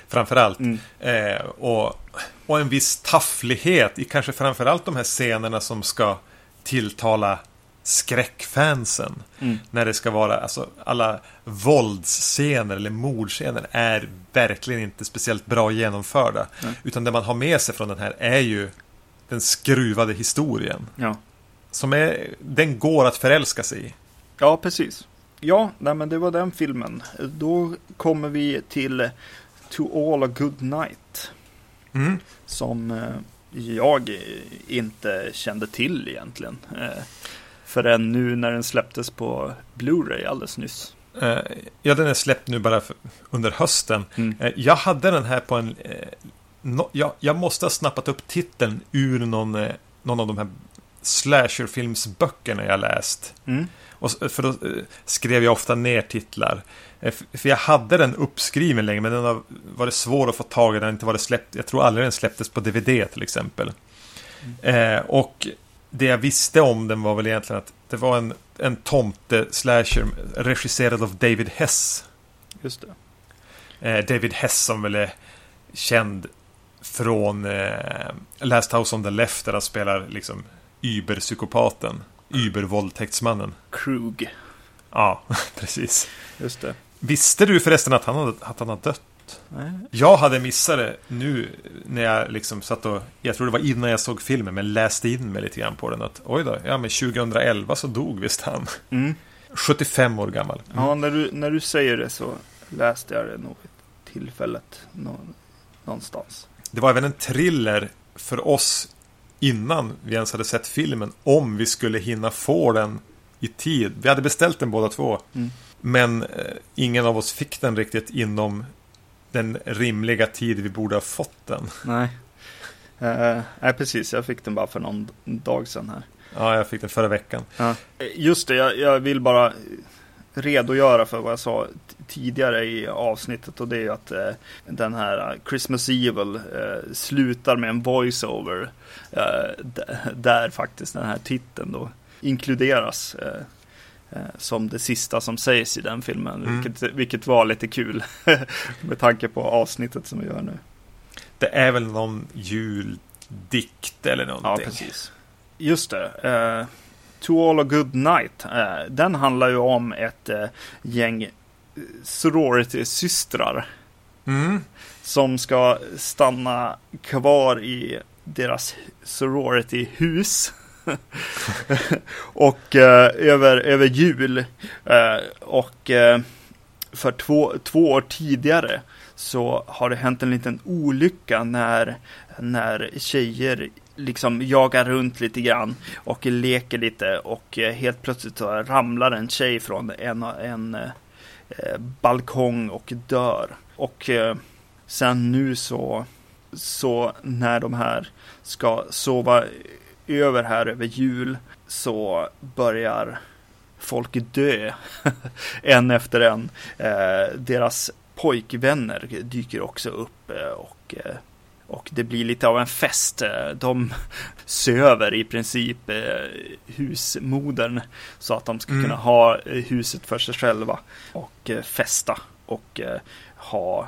Framförallt. Mm. Eh, och, och en viss tafflighet i kanske framförallt de här scenerna som ska tilltala skräckfansen. Mm. När det ska vara, alltså alla våldsscener eller mordscener är verkligen inte speciellt bra genomförda. Nej. Utan det man har med sig från den här är ju den skruvade historien. Ja. Som är, den går att förälska sig i. ja, precis. Ja, nej, men det var den filmen. Då kommer vi till To All A Good Night. Mm. Som eh, jag eh, inte kände till egentligen. Förrän nu när den släpptes på Blu-ray alldeles nyss. Eh, ja, den är släppt nu bara under hösten. Mm. Eh, jag hade den här på en... Eh, no, jag, jag måste ha snappat upp titeln ur någon, någon av de här slasherfilmsböckerna jag läst. Mm. Och, för då skrev jag ofta ner titlar. För jag hade den uppskriven länge, men den har varit svår att få tag i. Den inte varit släppt. Jag tror aldrig den släpptes på DVD till exempel. Eh, och det jag visste om den var väl egentligen att det var en, en tomte-slasher regisserad av David Hess. Just det. Eh, David Hess som väl är känd från eh, Last House on the Left där han spelar liksom Uber-psykopaten. Uber-våldtäktsmannen. Krug. Ja, precis. Just det. Visste du förresten att han hade, att han hade dött? Nej. Jag hade missat det nu när jag liksom satt och, jag tror det var innan jag såg filmen, men läste in mig lite grann på den. Att oj då, ja men 2011 så dog visst han. Mm. 75 år gammal. Ja, när du, när du säger det så läste jag det vid tillfället nå, någonstans. Det var även en thriller för oss innan vi ens hade sett filmen. Om vi skulle hinna få den i tid. Vi hade beställt den båda två. Mm. Men eh, ingen av oss fick den riktigt inom den rimliga tid vi borde ha fått den. Nej. Eh, nej, precis. Jag fick den bara för någon dag sedan här. Ja, jag fick den förra veckan. Eh, Just det, jag, jag vill bara redogöra för vad jag sa tidigare i avsnittet och det är ju att eh, den här Christmas Evil eh, slutar med en voiceover eh, där faktiskt den här titeln då inkluderas som det sista som sägs i den filmen, Mm. vilket, vilket var lite kul med tanke på avsnittet som vi gör nu. Det är väl någon juldikt eller Ja, någonting. precis. Just det. Eh, to All A Good Night. Eh, den handlar ju om ett eh, gäng eh, sorority-systrar Mm. som ska stanna kvar i deras sorority-hus. och eh, över, över jul. Eh, och eh, för två, två år tidigare så har det hänt en liten olycka när, när tjejer liksom jagar runt lite grann och leker lite och eh, helt plötsligt så ramlar en tjej från en, en eh, balkong och dör. Och eh, sen nu så, så när de här ska sova över här över jul så börjar folk dö en efter en. Eh, deras pojkvänner dyker också upp eh, och, eh, och det blir lite av en fest. De söver i princip eh, husmodern så att de ska mm. kunna ha eh, huset för sig själva och eh, festa och ha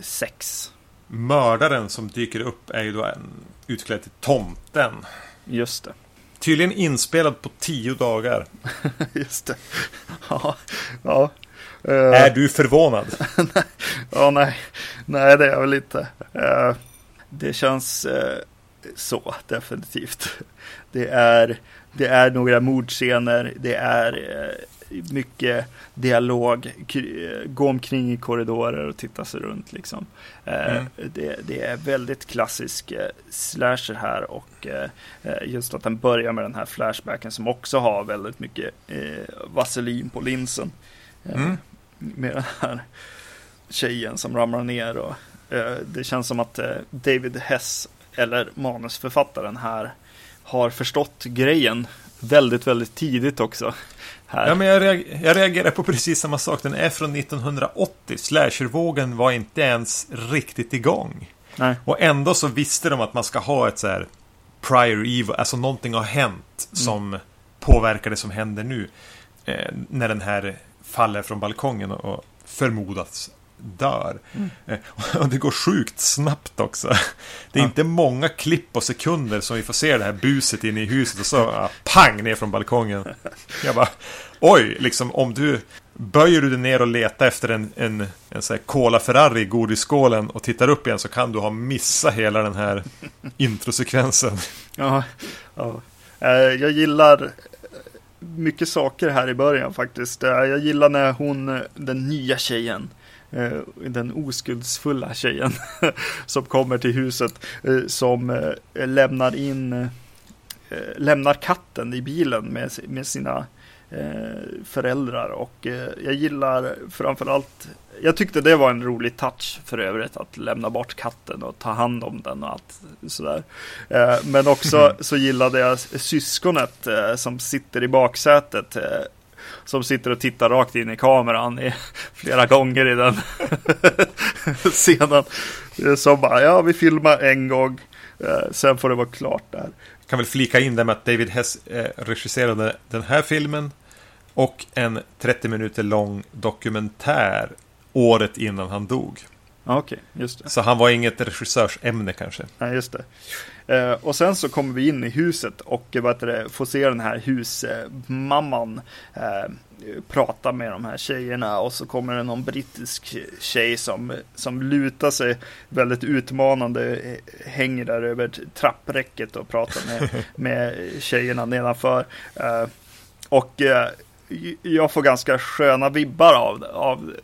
sex. Mördaren som dyker upp är ju då en utklädd till tomten. Just det. Tydligen inspelad på tio dagar. Just det. Ja, ja. Är du förvånad? ja, nej. Nej, det är jag väl inte. Uh, det känns uh, så, definitivt. Det är, det är några mordscener, det är uh, mycket dialog, gå omkring i korridorer och titta sig runt liksom. Mm. Det, det, är väldigt klassisk slasher här och just att den börjar med den här flashbacken som också har väldigt mycket vaselin på linsen. Mm. Med den här tjejen som ramlar ner och eh, det känns som att eh, David Hess, eller manusförfattaren här, har förstått grejen väldigt, väldigt tidigt också. Här. Ja, men jag, reager jag reagerar på precis samma sak. Den är från 1980. Slashervågen var inte ens riktigt igång. Nej. Och ändå så visste de att man ska ha ett så här prior evil, alltså någonting har hänt mm. som påverkar det som händer nu. Eh, när den här faller från balkongen och förmodas dör. Mm. Eh, och det går sjukt snabbt också. Det är ja. inte många klipp och sekunder som vi får se det här buset inne i huset och så ja, pang ner från balkongen. Jag bara, oj, liksom om du böjer du dig ner och letar efter en, en, en sån här Cola Ferrari i godisskålen och tittar upp igen så kan du ha missat hela den här introsekvensen. Ja, ja. Eh, jag gillar mycket saker här i början faktiskt. Eh, jag gillar när hon, den nya tjejen, eh, den oskuldsfulla tjejen som kommer till huset eh, som lämnar in lämnar katten i bilen med, med sina föräldrar och jag gillar framförallt jag tyckte det var en rolig touch för övrigt att lämna bort katten och ta hand om den och allt sådär. Eh, men också så gillade jag syskonet eh, som sitter i baksätet. Eh, som sitter och tittar rakt in i kameran i, flera gånger i den scenen. Som bara, ja vi filmar en gång, sen får det vara klart där. kan väl flika in det med att David Hess regisserade den här filmen och en 30 minuter lång dokumentär året innan han dog. Okej, okay, just det. Så han var inget regissörsämne kanske. Nej, just det. Eh, och sen så kommer vi in i huset och vad det, får se den här husmamman eh, prata med de här tjejerna och så kommer det någon brittisk tjej som, som lutar sig väldigt utmanande, eh, hänger där över trappräcket och pratar med, med tjejerna nedanför. Eh, och eh, jag får ganska sköna vibbar av, av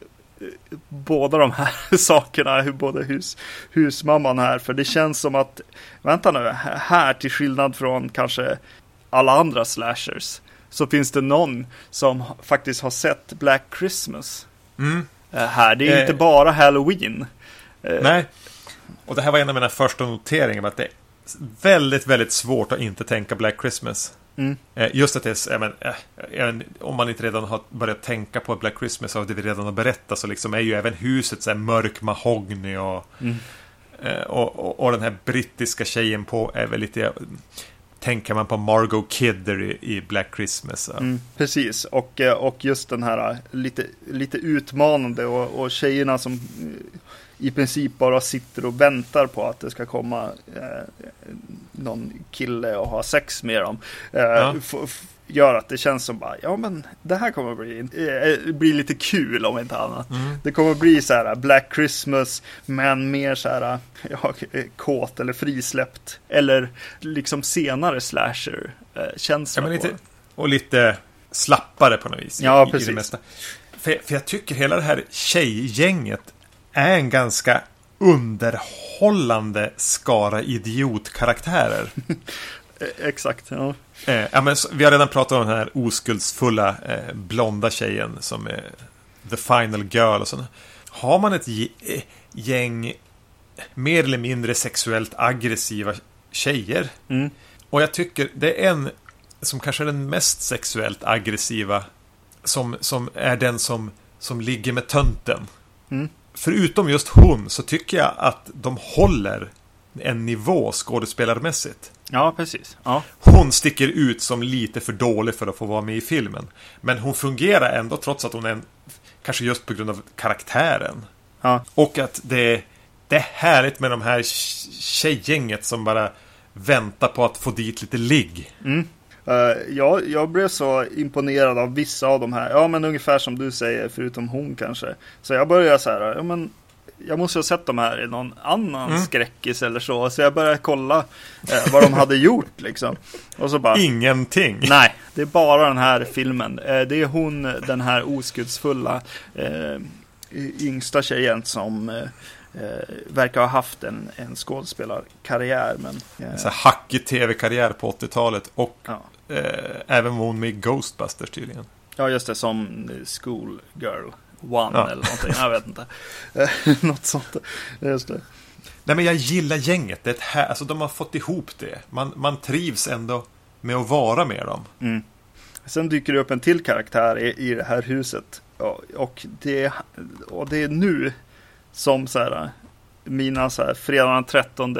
båda de här sakerna, både hus, husmamman här, för det känns som att, vänta nu, här till skillnad från kanske alla andra slashers, så finns det någon som faktiskt har sett Black Christmas. Mm. Eh, här, det är eh, inte bara Halloween. Eh, nej, och det här var en av mina första noteringar, att det är väldigt, väldigt svårt att inte tänka Black Christmas. Mm. Eh, just att det är, men, äh, om man inte redan har börjat tänka på Black Christmas av det vi redan har berättat så liksom är ju även huset så här mörk mahogny och, mm. Eh, och, och, och, den här brittiska tjejen på är väl lite Tänker man på Margot Kidder i, i Black Christmas. Mm, precis, och, och just den här lite, lite utmanande och, och tjejerna som i princip bara sitter och väntar på att det ska komma eh, någon kille och ha sex med dem. Eh, ja. Gör att det känns som bara, ja men det här kommer bli, eh, bli lite kul om inte annat. Mm. Det kommer bli så här Black Christmas, men mer så här, ja, kåt eller frisläppt. Eller liksom senare slasher eh, känsla. Ja, lite, och lite slappare på något vis. Ja, i, precis. I det mesta. För, för jag tycker hela det här tjejgänget är en ganska underhållande skara idiotkaraktärer. Exakt, ja. Eh, ja men, vi har redan pratat om den här oskuldsfulla eh, blonda tjejen som är the final girl. Och. Har man ett eh, gäng mer eller mindre sexuellt aggressiva tjejer. Mm. Och jag tycker det är en som kanske är den mest sexuellt aggressiva som, som är den som, som ligger med tönten. Mm. Förutom just hon så tycker jag att de håller en nivå skådespelarmässigt. Ja, precis. Ja. Hon sticker ut som lite för dålig för att få vara med i filmen. Men hon fungerar ändå trots att hon är en, kanske just på grund av karaktären. Ja. Och att det, det är härligt med de här tjejgänget som bara väntar på att få dit lite ligg. Mm. Uh, ja, jag blev så imponerad av vissa av de här. Ja, men ungefär som du säger, förutom hon kanske. Så jag började så här, ja men jag måste ha sett de här i någon annan mm. skräckis eller så. Så jag började kolla eh, vad de hade gjort liksom. Och så bara, Ingenting. Nej, det är bara den här filmen. Eh, det är hon, den här oskuldsfulla eh, yngsta tjejen som eh, eh, verkar ha haft en, en skådespelarkarriär. Men, eh, så hackig tv-karriär på 80-talet och ja. eh, även hon med Ghostbusters tydligen. Ja, just det, som Schoolgirl One ja. eller någonting. Jag vet inte. Något sånt. Just det. Nej, men jag gillar gänget. Det är här, alltså, de har fått ihop det. Man, man trivs ändå med att vara med dem. Mm. Sen dyker det upp en till karaktär i, i det här huset. Och det, och det är nu som så här, mina så här, fredag den 13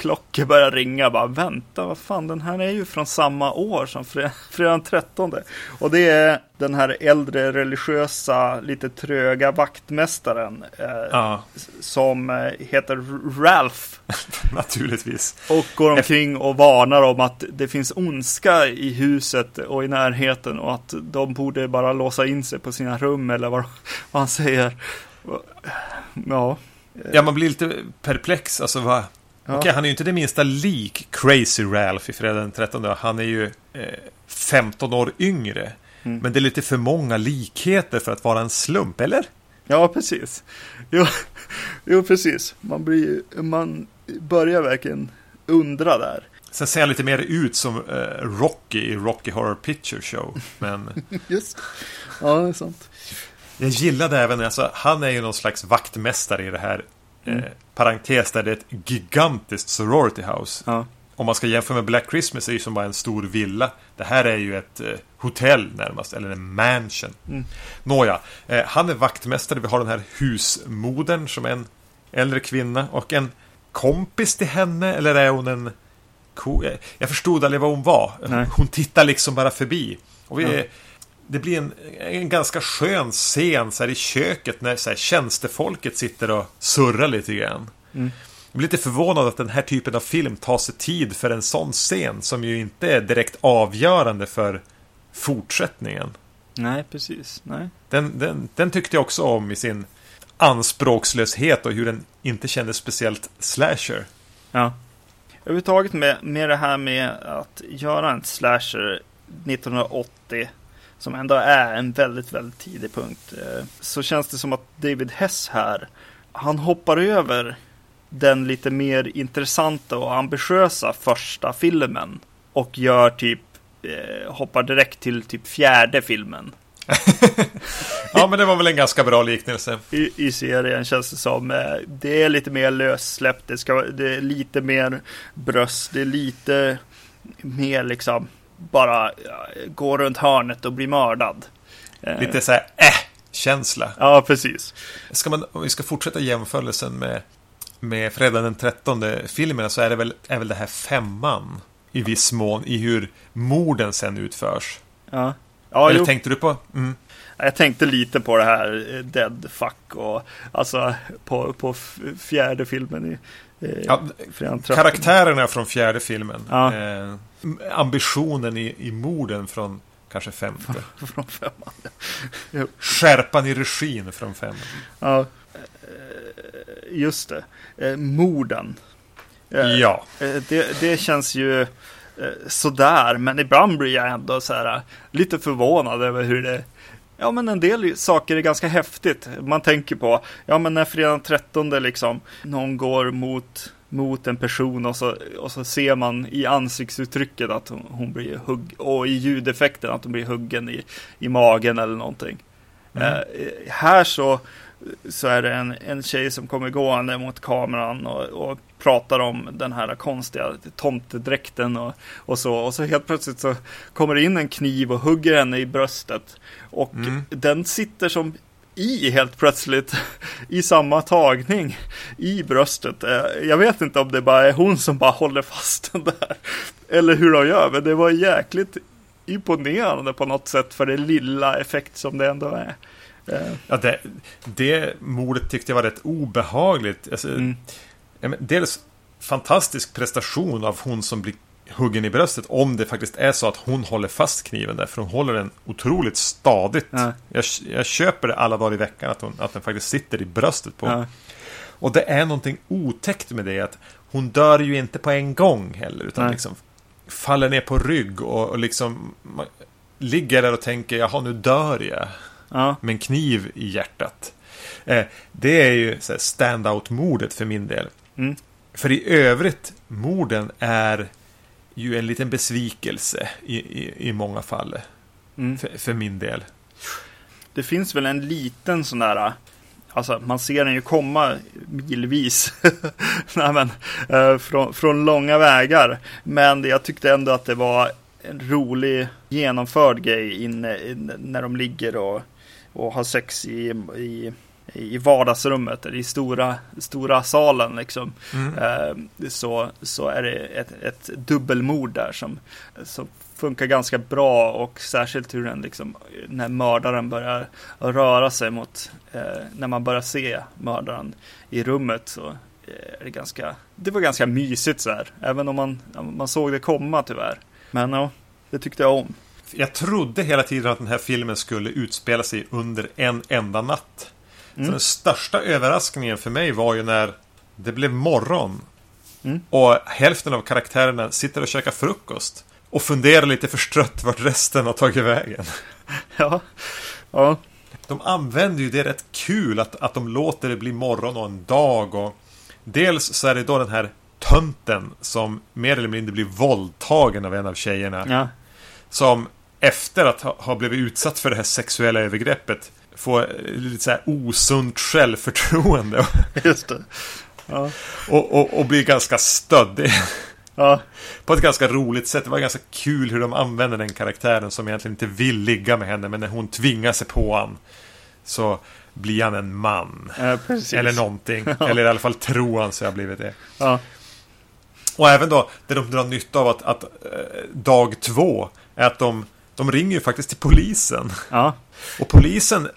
klockor börjar ringa. Bara vänta, vad fan, den här är ju från samma år som fredag den 13. Och det är den här äldre religiösa, lite tröga vaktmästaren. Eh, ja. Som eh, heter Ralph. Naturligtvis. Och går omkring och varnar om att det finns ondska i huset och i närheten. Och att de borde bara låsa in sig på sina rum eller vad, vad han säger. Ja. Ja, man blir lite perplex. Alltså, vad, Ja. Okej, han är ju inte det minsta lik Crazy Ralph i Fredag den 13. Han är ju eh, 15 år yngre. Mm. Men det är lite för många likheter för att vara en slump, eller? Ja, precis. Jo, jo precis. Man, blir, man börjar verkligen undra där. Sen ser han lite mer ut som eh, Rocky i Rocky Horror Picture Show. Men... Just Ja, det är sant. Jag gillade även, alltså, han är ju någon slags vaktmästare i det här Mm. Eh, parentes där det är ett gigantiskt sorority house. Ja. Om man ska jämföra med Black Christmas är det ju som bara en stor villa. Det här är ju ett eh, hotell närmast, eller en mansion. Mm. Nåja, eh, han är vaktmästare. Vi har den här husmodern som är en äldre kvinna och en kompis till henne, eller är hon en... Jag förstod aldrig vad hon var. Nej. Hon tittar liksom bara förbi. Och vi är det blir en, en ganska skön scen så här, i köket när så här, tjänstefolket sitter och surrar lite grann. Mm. Jag blir lite förvånad att den här typen av film tar sig tid för en sån scen som ju inte är direkt avgörande för fortsättningen. Nej, precis. Nej. Den, den, den tyckte jag också om i sin anspråkslöshet och hur den inte kändes speciellt slasher. Ja. Överhuvudtaget med, med det här med att göra en slasher 1980 som ändå är en väldigt, väldigt tidig punkt, eh, så känns det som att David Hess här, han hoppar över den lite mer intressanta och ambitiösa första filmen och gör typ, eh, hoppar direkt till typ fjärde filmen. ja, men det var väl en ganska bra liknelse. I, i serien känns det som. Eh, det är lite mer lössläppt. Det, ska, det är lite mer bröst. Det är lite mer liksom bara gå runt hörnet och bli mördad. Eh. Lite så här äh-känsla. Ja, precis. Ska man, om vi ska fortsätta jämförelsen med, med Fredag den 13 filmerna så är det väl, är väl det här femman i viss mån i hur morden sen utförs. Ja. ja Eller jo. tänkte du på? Mm. Jag tänkte lite på det här eh, Dead Fuck och alltså på, på fjärde filmen i, Ja, karaktärerna från fjärde filmen. Ja. Eh, ambitionen i, i morden från kanske femte. från femman, ja. Skärpan i regin från femman. Ja, eh, just det. Eh, morden. Eh, ja. Det, det känns ju sådär, men ibland blir jag ändå så här lite förvånad över hur det Ja men en del saker är ganska häftigt. Man tänker på, ja men när fredag 13 liksom, någon går mot, mot en person och så, och så ser man i ansiktsuttrycket att hon, hon blir hugg och i ljudeffekten att hon blir huggen i, i magen eller någonting. Mm. Eh, här så, så är det en, en tjej som kommer gående mot kameran och, och pratar om den här konstiga tomtedräkten och, och så. Och så helt plötsligt så kommer det in en kniv och hugger henne i bröstet. Och mm. den sitter som i helt plötsligt i samma tagning i bröstet. Eh, jag vet inte om det bara är hon som bara håller fast den där. Eller hur de gör, men det var jäkligt imponerande på något sätt för det lilla effekt som det ändå är. Eh. Ja, det, det mordet tyckte jag var rätt obehagligt. Alltså, mm. dels fantastisk prestation av hon som blir huggen i bröstet om det faktiskt är så att hon håller fast kniven där. För hon håller den otroligt stadigt. Ja. Jag, jag, köper det alla dagar i veckan att, hon, att den faktiskt sitter i bröstet på ja. Och det är någonting otäckt med det. att Hon dör ju inte på en gång heller. Utan liksom faller ner på rygg och, och liksom ligger där och tänker jaha nu dör jag. Ja. Med en kniv i hjärtat. Eh, det är ju stand-out-mordet för min del. Mm. För i övrigt, morden är ju en liten besvikelse i, i, i många fall. Mm. För, för, min del. Det finns väl en liten sån där Alltså man ser den ju komma milvis. Nej, men, eh, från, från långa vägar. Men jag tyckte ändå att det var en rolig genomförd grej in, in, när de ligger och, och har sex i, i i vardagsrummet, i stora, stora salen liksom. Mm. Eh, så, så är det ett, ett dubbelmord där som, som funkar ganska bra och särskilt hur den liksom, när mördaren börjar röra sig mot, eh, när man börjar se mördaren i rummet så är det ganska, det var ganska mysigt så här, även om man, man såg det komma tyvärr. Men ja, det tyckte jag om. Jag trodde hela tiden att den här filmen skulle utspela sig under en enda natt. Mm. Den största överraskningen för mig var ju när det blev morgon. Mm. Och hälften av karaktärerna sitter och käkar frukost. Och funderar lite förstrött vart resten har tagit vägen. Ja. ja. De använder ju det rätt kul att, att de låter det bli morgon och en dag. Och dels så är det då den här tönten som mer eller mindre blir våldtagen av en av tjejerna. Ja. Som efter att ha, ha blivit utsatt för det här sexuella övergreppet få lite så här osunt självförtroende. Just det. Ja. Och, och, och bli ganska stöddig. Ja. På ett ganska roligt sätt. Det var ganska kul hur de använde den karaktären som egentligen inte vill ligga med henne. Men när hon tvingar sig på honom så blir han en man. Ja, Eller någonting. Ja. Eller i alla fall tror han sig ha blivit det. Ja. Och även då, det de drar nytta av att, att äh, dag två är att de, de ringer ju faktiskt till polisen. Och polisen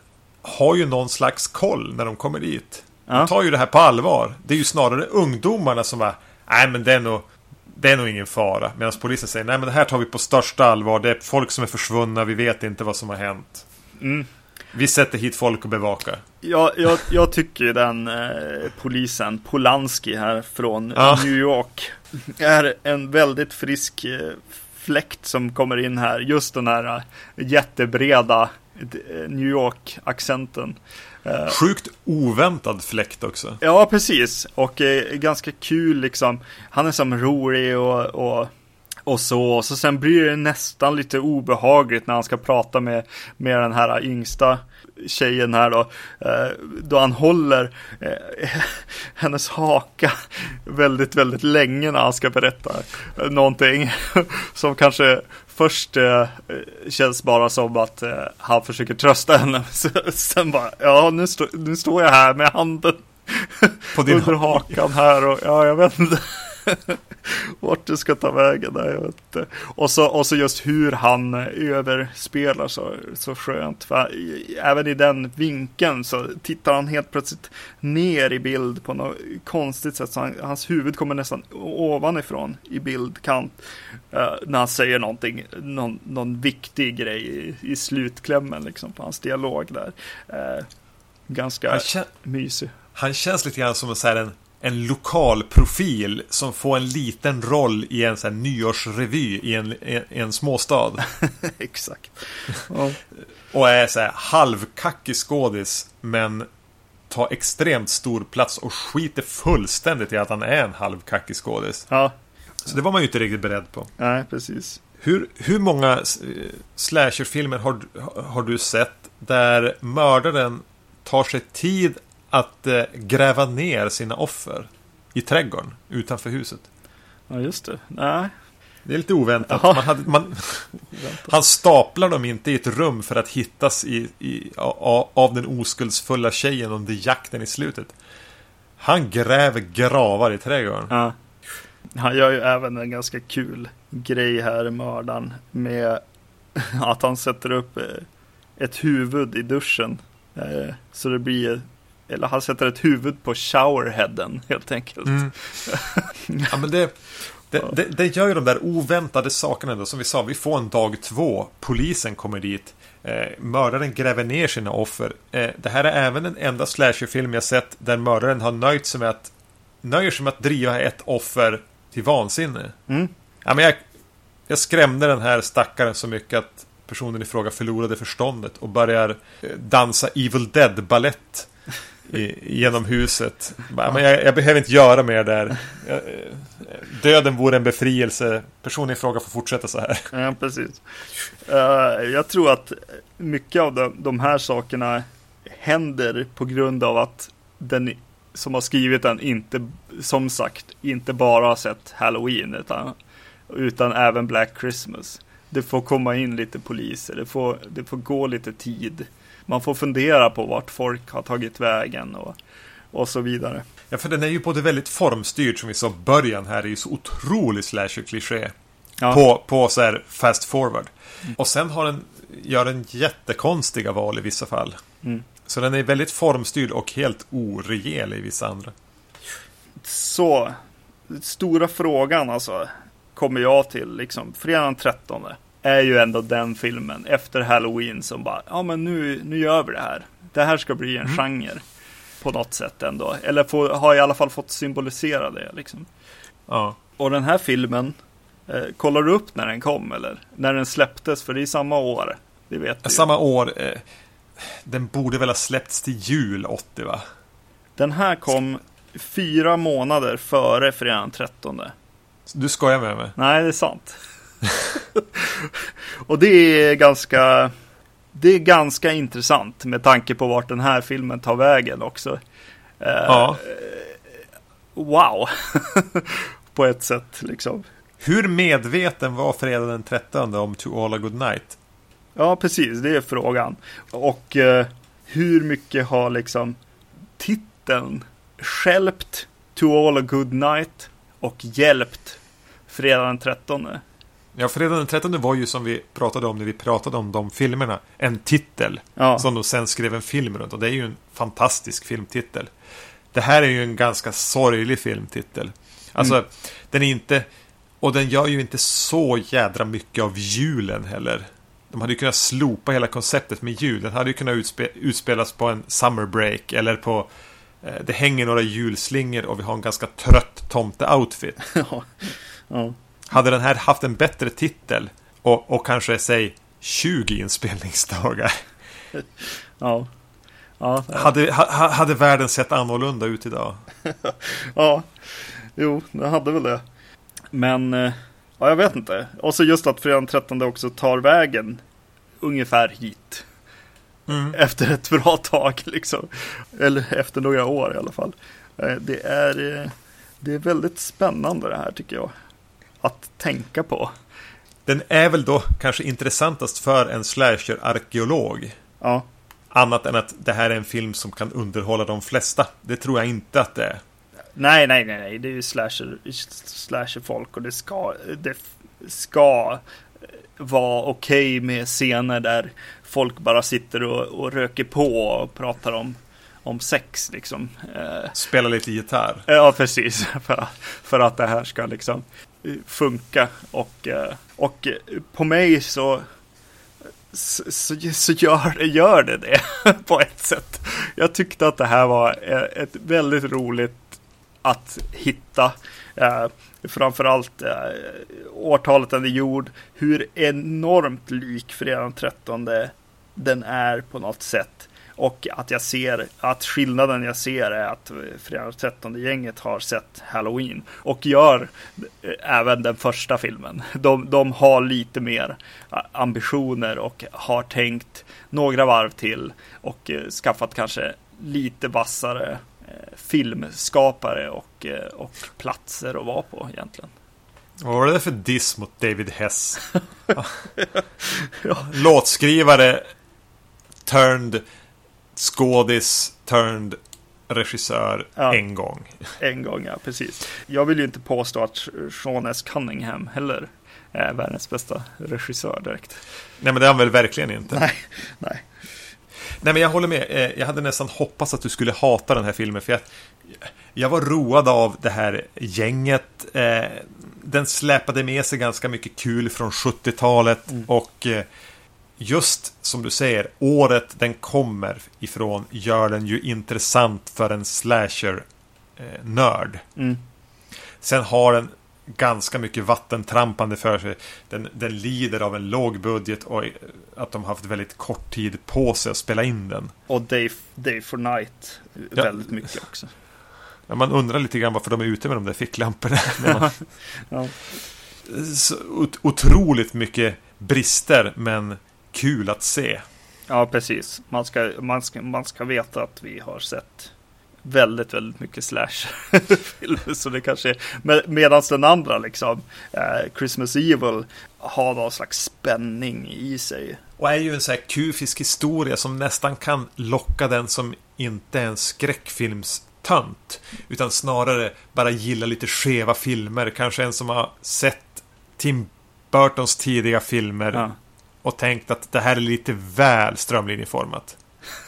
har ju någon slags koll när de kommer dit. Ja. De tar ju det här på allvar. Det är ju snarare ungdomarna som bara Nej men det är nog Det är nog ingen fara. Medan polisen säger Nej men det här tar vi på största allvar. Det är folk som är försvunna. Vi vet inte vad som har hänt. Mm. Vi sätter hit folk och bevakar. Ja, jag, jag tycker den eh, polisen, Polanski här från ja. New York, är en väldigt frisk eh, fläkt som kommer in här. Just den här eh, jättebreda New York-accenten. Eh, Sjukt oväntad fläkt också. Ja, precis. Och eh, ganska kul liksom. Han är som rolig och, och, och så. Och så sen blir det nästan lite obehagligt när han ska prata med, med den här yngsta tjejen här då, eh, då han håller eh, hennes haka väldigt, väldigt länge när han ska berätta någonting som kanske först eh, känns bara som att han försöker trösta henne. Sen bara, ja nu, stå, nu står jag här med handen på din under hakan här och ja, jag vet inte. Vart det ska ta vägen, nej, jag vet inte. Och så, och så just hur han överspelar så, så skönt. För även i den vinkeln så tittar han helt plötsligt ner i bild på något konstigt sätt. Så han, hans huvud kommer nästan ovanifrån i bildkant. Uh, när han säger någonting, någon, någon viktig grej i, i slutklämmen liksom på hans dialog där. Uh, ganska mysig. Han känns lite grann som en en lokal profil som får en liten roll i en sån här nyårsrevy i en, en, en småstad. Exakt. Ja. och är så här halvkackig skådis men tar extremt stor plats och skiter fullständigt i att han är en halvkackig skådis. Ja. Så det var man ju inte riktigt beredd på. Nej, precis. Hur, hur många slasherfilmer har, har du sett där mördaren tar sig tid att eh, gräva ner sina offer i trädgården utanför huset. Ja, just det. Nej. Det är lite oväntat. Man hade, man, han staplar dem inte i ett rum för att hittas i, i, av, av den oskuldsfulla tjejen under jakten i slutet. Han gräver gravar i trädgården. Ja. Han gör ju även en ganska kul grej här, mördaren, med att han sätter upp eh, ett huvud i duschen. Eh, så det blir, eller han sätter ett huvud på showerheaden helt enkelt. Mm. Ja, men det, det, det, det, gör ju de där oväntade sakerna då, som vi sa. Vi får en dag två. Polisen kommer dit. Eh, mördaren gräver ner sina offer. Eh, det här är även den enda slasherfilm jag sett där mördaren har nöjt sig med att nöjer sig med att driva ett offer till vansinne. Mm. Ja, men jag, jag skrämde den här stackaren så mycket att personen i fråga förlorade förståndet och börjar eh, dansa Evil Dead-ballett genom huset. Men jag, jag, behöver inte göra mer där. Eh, döden vore en befrielse. Personen i fråga får fortsätta så här. Ja, precis. Uh, jag tror att mycket av de, de, här sakerna händer på grund av att den som har skrivit den inte, som sagt, inte bara har sett Halloween utan, utan även Black Christmas. Det får komma in lite poliser, det får, det får gå lite tid man får fundera på vart folk har tagit vägen och, och så vidare. Ja, för den är ju både väldigt formstyrd som vi sa början här är ju så otrolig slasher-kliché. Ja. På, på så här fast forward. Mm. Och sen har den, gör den jättekonstiga val i vissa fall. Mm. Så den är väldigt formstyrd och helt orejäl i vissa andra. Så, stora frågan alltså kommer jag till liksom fredag den 13 är ju ändå den filmen efter Halloween som bara, ja men nu, nu gör vi det här. Det här ska bli en mm. genre på något sätt ändå. Eller få, har i alla fall fått symbolisera det liksom. Ja. Och den här filmen, eh, kollar du upp när den kom eller? När den släpptes, för det är samma år. Det vet du Samma år. Eh, den borde väl ha släppts till jul 80 va? Den här kom fyra månader före fredagen den 13. Du skojar med mig? Nej, det är sant. och det är ganska det är ganska intressant med tanke på vart den här filmen tar vägen också. Eh, ja. wow! på ett sätt liksom. Hur medveten var fredag den 13 om To All A Good Night? Ja, precis. Det är frågan. Och uh, hur mycket har liksom titeln skälpt To All A Good Night och hjälpt fredag den 13? Ja, fredag den 13 var ju som vi pratade om när vi pratade om de filmerna. En titel. Ja. Som de sen skrev en film runt. Och det är ju en fantastisk filmtitel. Det här är ju en ganska sorglig filmtitel. Alltså, mm. den är inte... Och den gör ju inte så jädra mycket av julen heller. De hade ju kunnat slopa hela konceptet med jul. Den hade ju kunnat utspe utspelas på en summer break. Eller på... Eh, det hänger några julslingor och vi har en ganska trött tomte-outfit. ja. ja. Hade den här haft en bättre titel och, och kanske, säg, 20 inspelningsdagar. Ja. ja hade, ha, hade världen sett annorlunda ut idag? ja, jo, det hade väl det. Men, eh, ja, jag vet inte. Och så just att fredagen 13 också tar vägen ungefär hit. Mm. Efter ett bra tag liksom. Eller efter några år i alla fall. Eh, det är, eh, det är väldigt spännande det här tycker jag att tänka på. Den är väl då kanske intressantast för en slasher-arkeolog. Ja. Annat än att det här är en film som kan underhålla de flesta. Det tror jag inte att det är. Nej, nej, nej, nej. Det är ju slasher, slasher-folk och det ska, det ska vara okej okay med scener där folk bara sitter och, och röker på och pratar om om sex liksom. Eh, Spela lite gitarr. Ja, precis. För, för att det här ska liksom funka. Och, eh, och på mig så så, så, gör, det, gör det det på ett sätt. Jag tyckte att det här var eh, ett väldigt roligt att hitta. Eh, framförallt eh, årtalet den är gjord. Hur enormt lik fredag den 13 den är på något sätt. Och att jag ser att skillnaden jag ser är att Fredag 13 gänget har sett Halloween och gör eh, även den första filmen. De, de har lite mer eh, ambitioner och har tänkt några varv till och eh, skaffat kanske lite vassare filmskapare och, och platser att vara på egentligen. Vad var det för diss mot David Hess? ja. Låtskrivare turned skådis turned regissör Ja. en gång. En gång, ja precis. Jag vill ju inte påstå att Sean S. Cunningham heller är världens bästa regissör direkt. Nej men det är han väl verkligen inte. Nej, nej. Nej men jag håller med. Eh, Jag hade nästan hoppats att du skulle hata den här filmen. För jag, jag var road av det här gänget. Eh, Den släpade med sig ganska mycket kul från 70-talet. Och eh, just som du säger, året den kommer ifrån gör den ju intressant för en slasher-nörd. Mm. Sen har den ganska mycket vattentrampande för sig. Den, den lider av en låg budget och att de har haft väldigt kort tid på sig att spela in den. Och Day, Day for Night Ja. väldigt mycket också. Ja, Man undrar lite grann varför de är ute med de där ficklamporna. Man- Ja. Så ot- otroligt mycket brister, men kul att se. Ja, precis. Man ska, man, ska, man ska veta att vi har sett väldigt, väldigt mycket slash-filmer. Så det kanske med, Medan den andra, liksom, eh, Christmas Evil, har någon slags spänning i sig. Och är ju en sån här kufisk historia som nästan kan locka den som inte är en skräckfilmstönt. Utan snarare bara gillar lite skeva filmer. Kanske en som har sett Tim Burtons tidiga filmer Ja, och tänkt att det här är lite väl strömlinjeformat.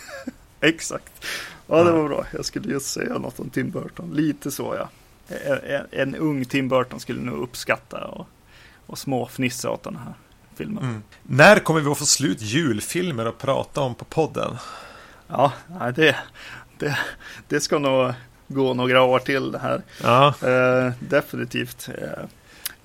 exakt. Ja, det var bra. Jag skulle just säga något om Tim Burton. Lite så, ja. En, en, ung Tim Burton skulle nog uppskatta och, och småfnissa åt den här filmen. Mm. När kommer vi att få slut julfilmer att prata om på podden? Ja, det, det, det ska nog gå några år till det här. Ja, Eh, definitivt. Eh,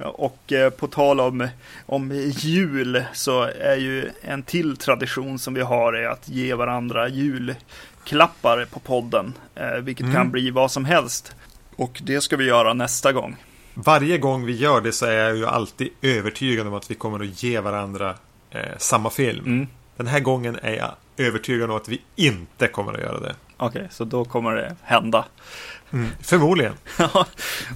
och eh, på tal om, om jul så är ju en till tradition som vi har är att ge varandra julklappar på podden. Eh, vilket Mm. kan bli vad som helst. Och det ska vi göra nästa gång. varje gång vi gör det så är jag ju alltid övertygad om att vi kommer att ge varandra eh, samma film. Mm. Den här gången är jag övertygad om att vi inte kommer att göra det. Okej, så då kommer det hända. Förmodligen. Ja,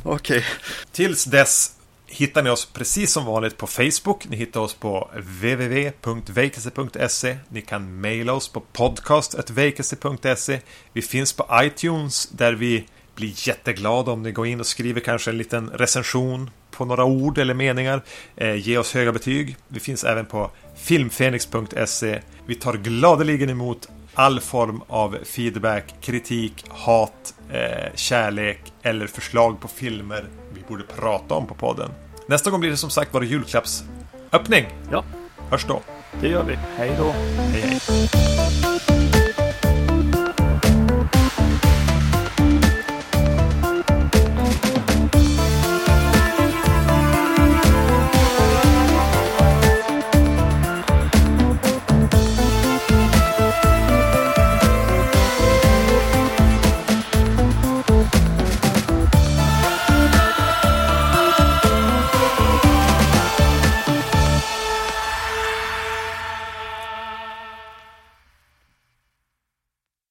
Okej, Tills dess hittar ni oss precis som vanligt på Facebook. Ni hittar oss på www.vacancy.se. Ni kan mejla oss på podcast.vacancy.se. Vi finns på iTunes där vi blir jätteglada om ni går in och skriver kanske en liten recension på några ord eller meningar. Eh, ge oss höga betyg. Vi finns även på filmfenix.se. Vi tar gladeligen emot all form av feedback, kritik, hat, eh, kärlek eller förslag på filmer borde prata om på podden. Nästa gång blir det som sagt vår julklappsöppning. ja, Hörs då. det gör vi. Hej då. Hej hej.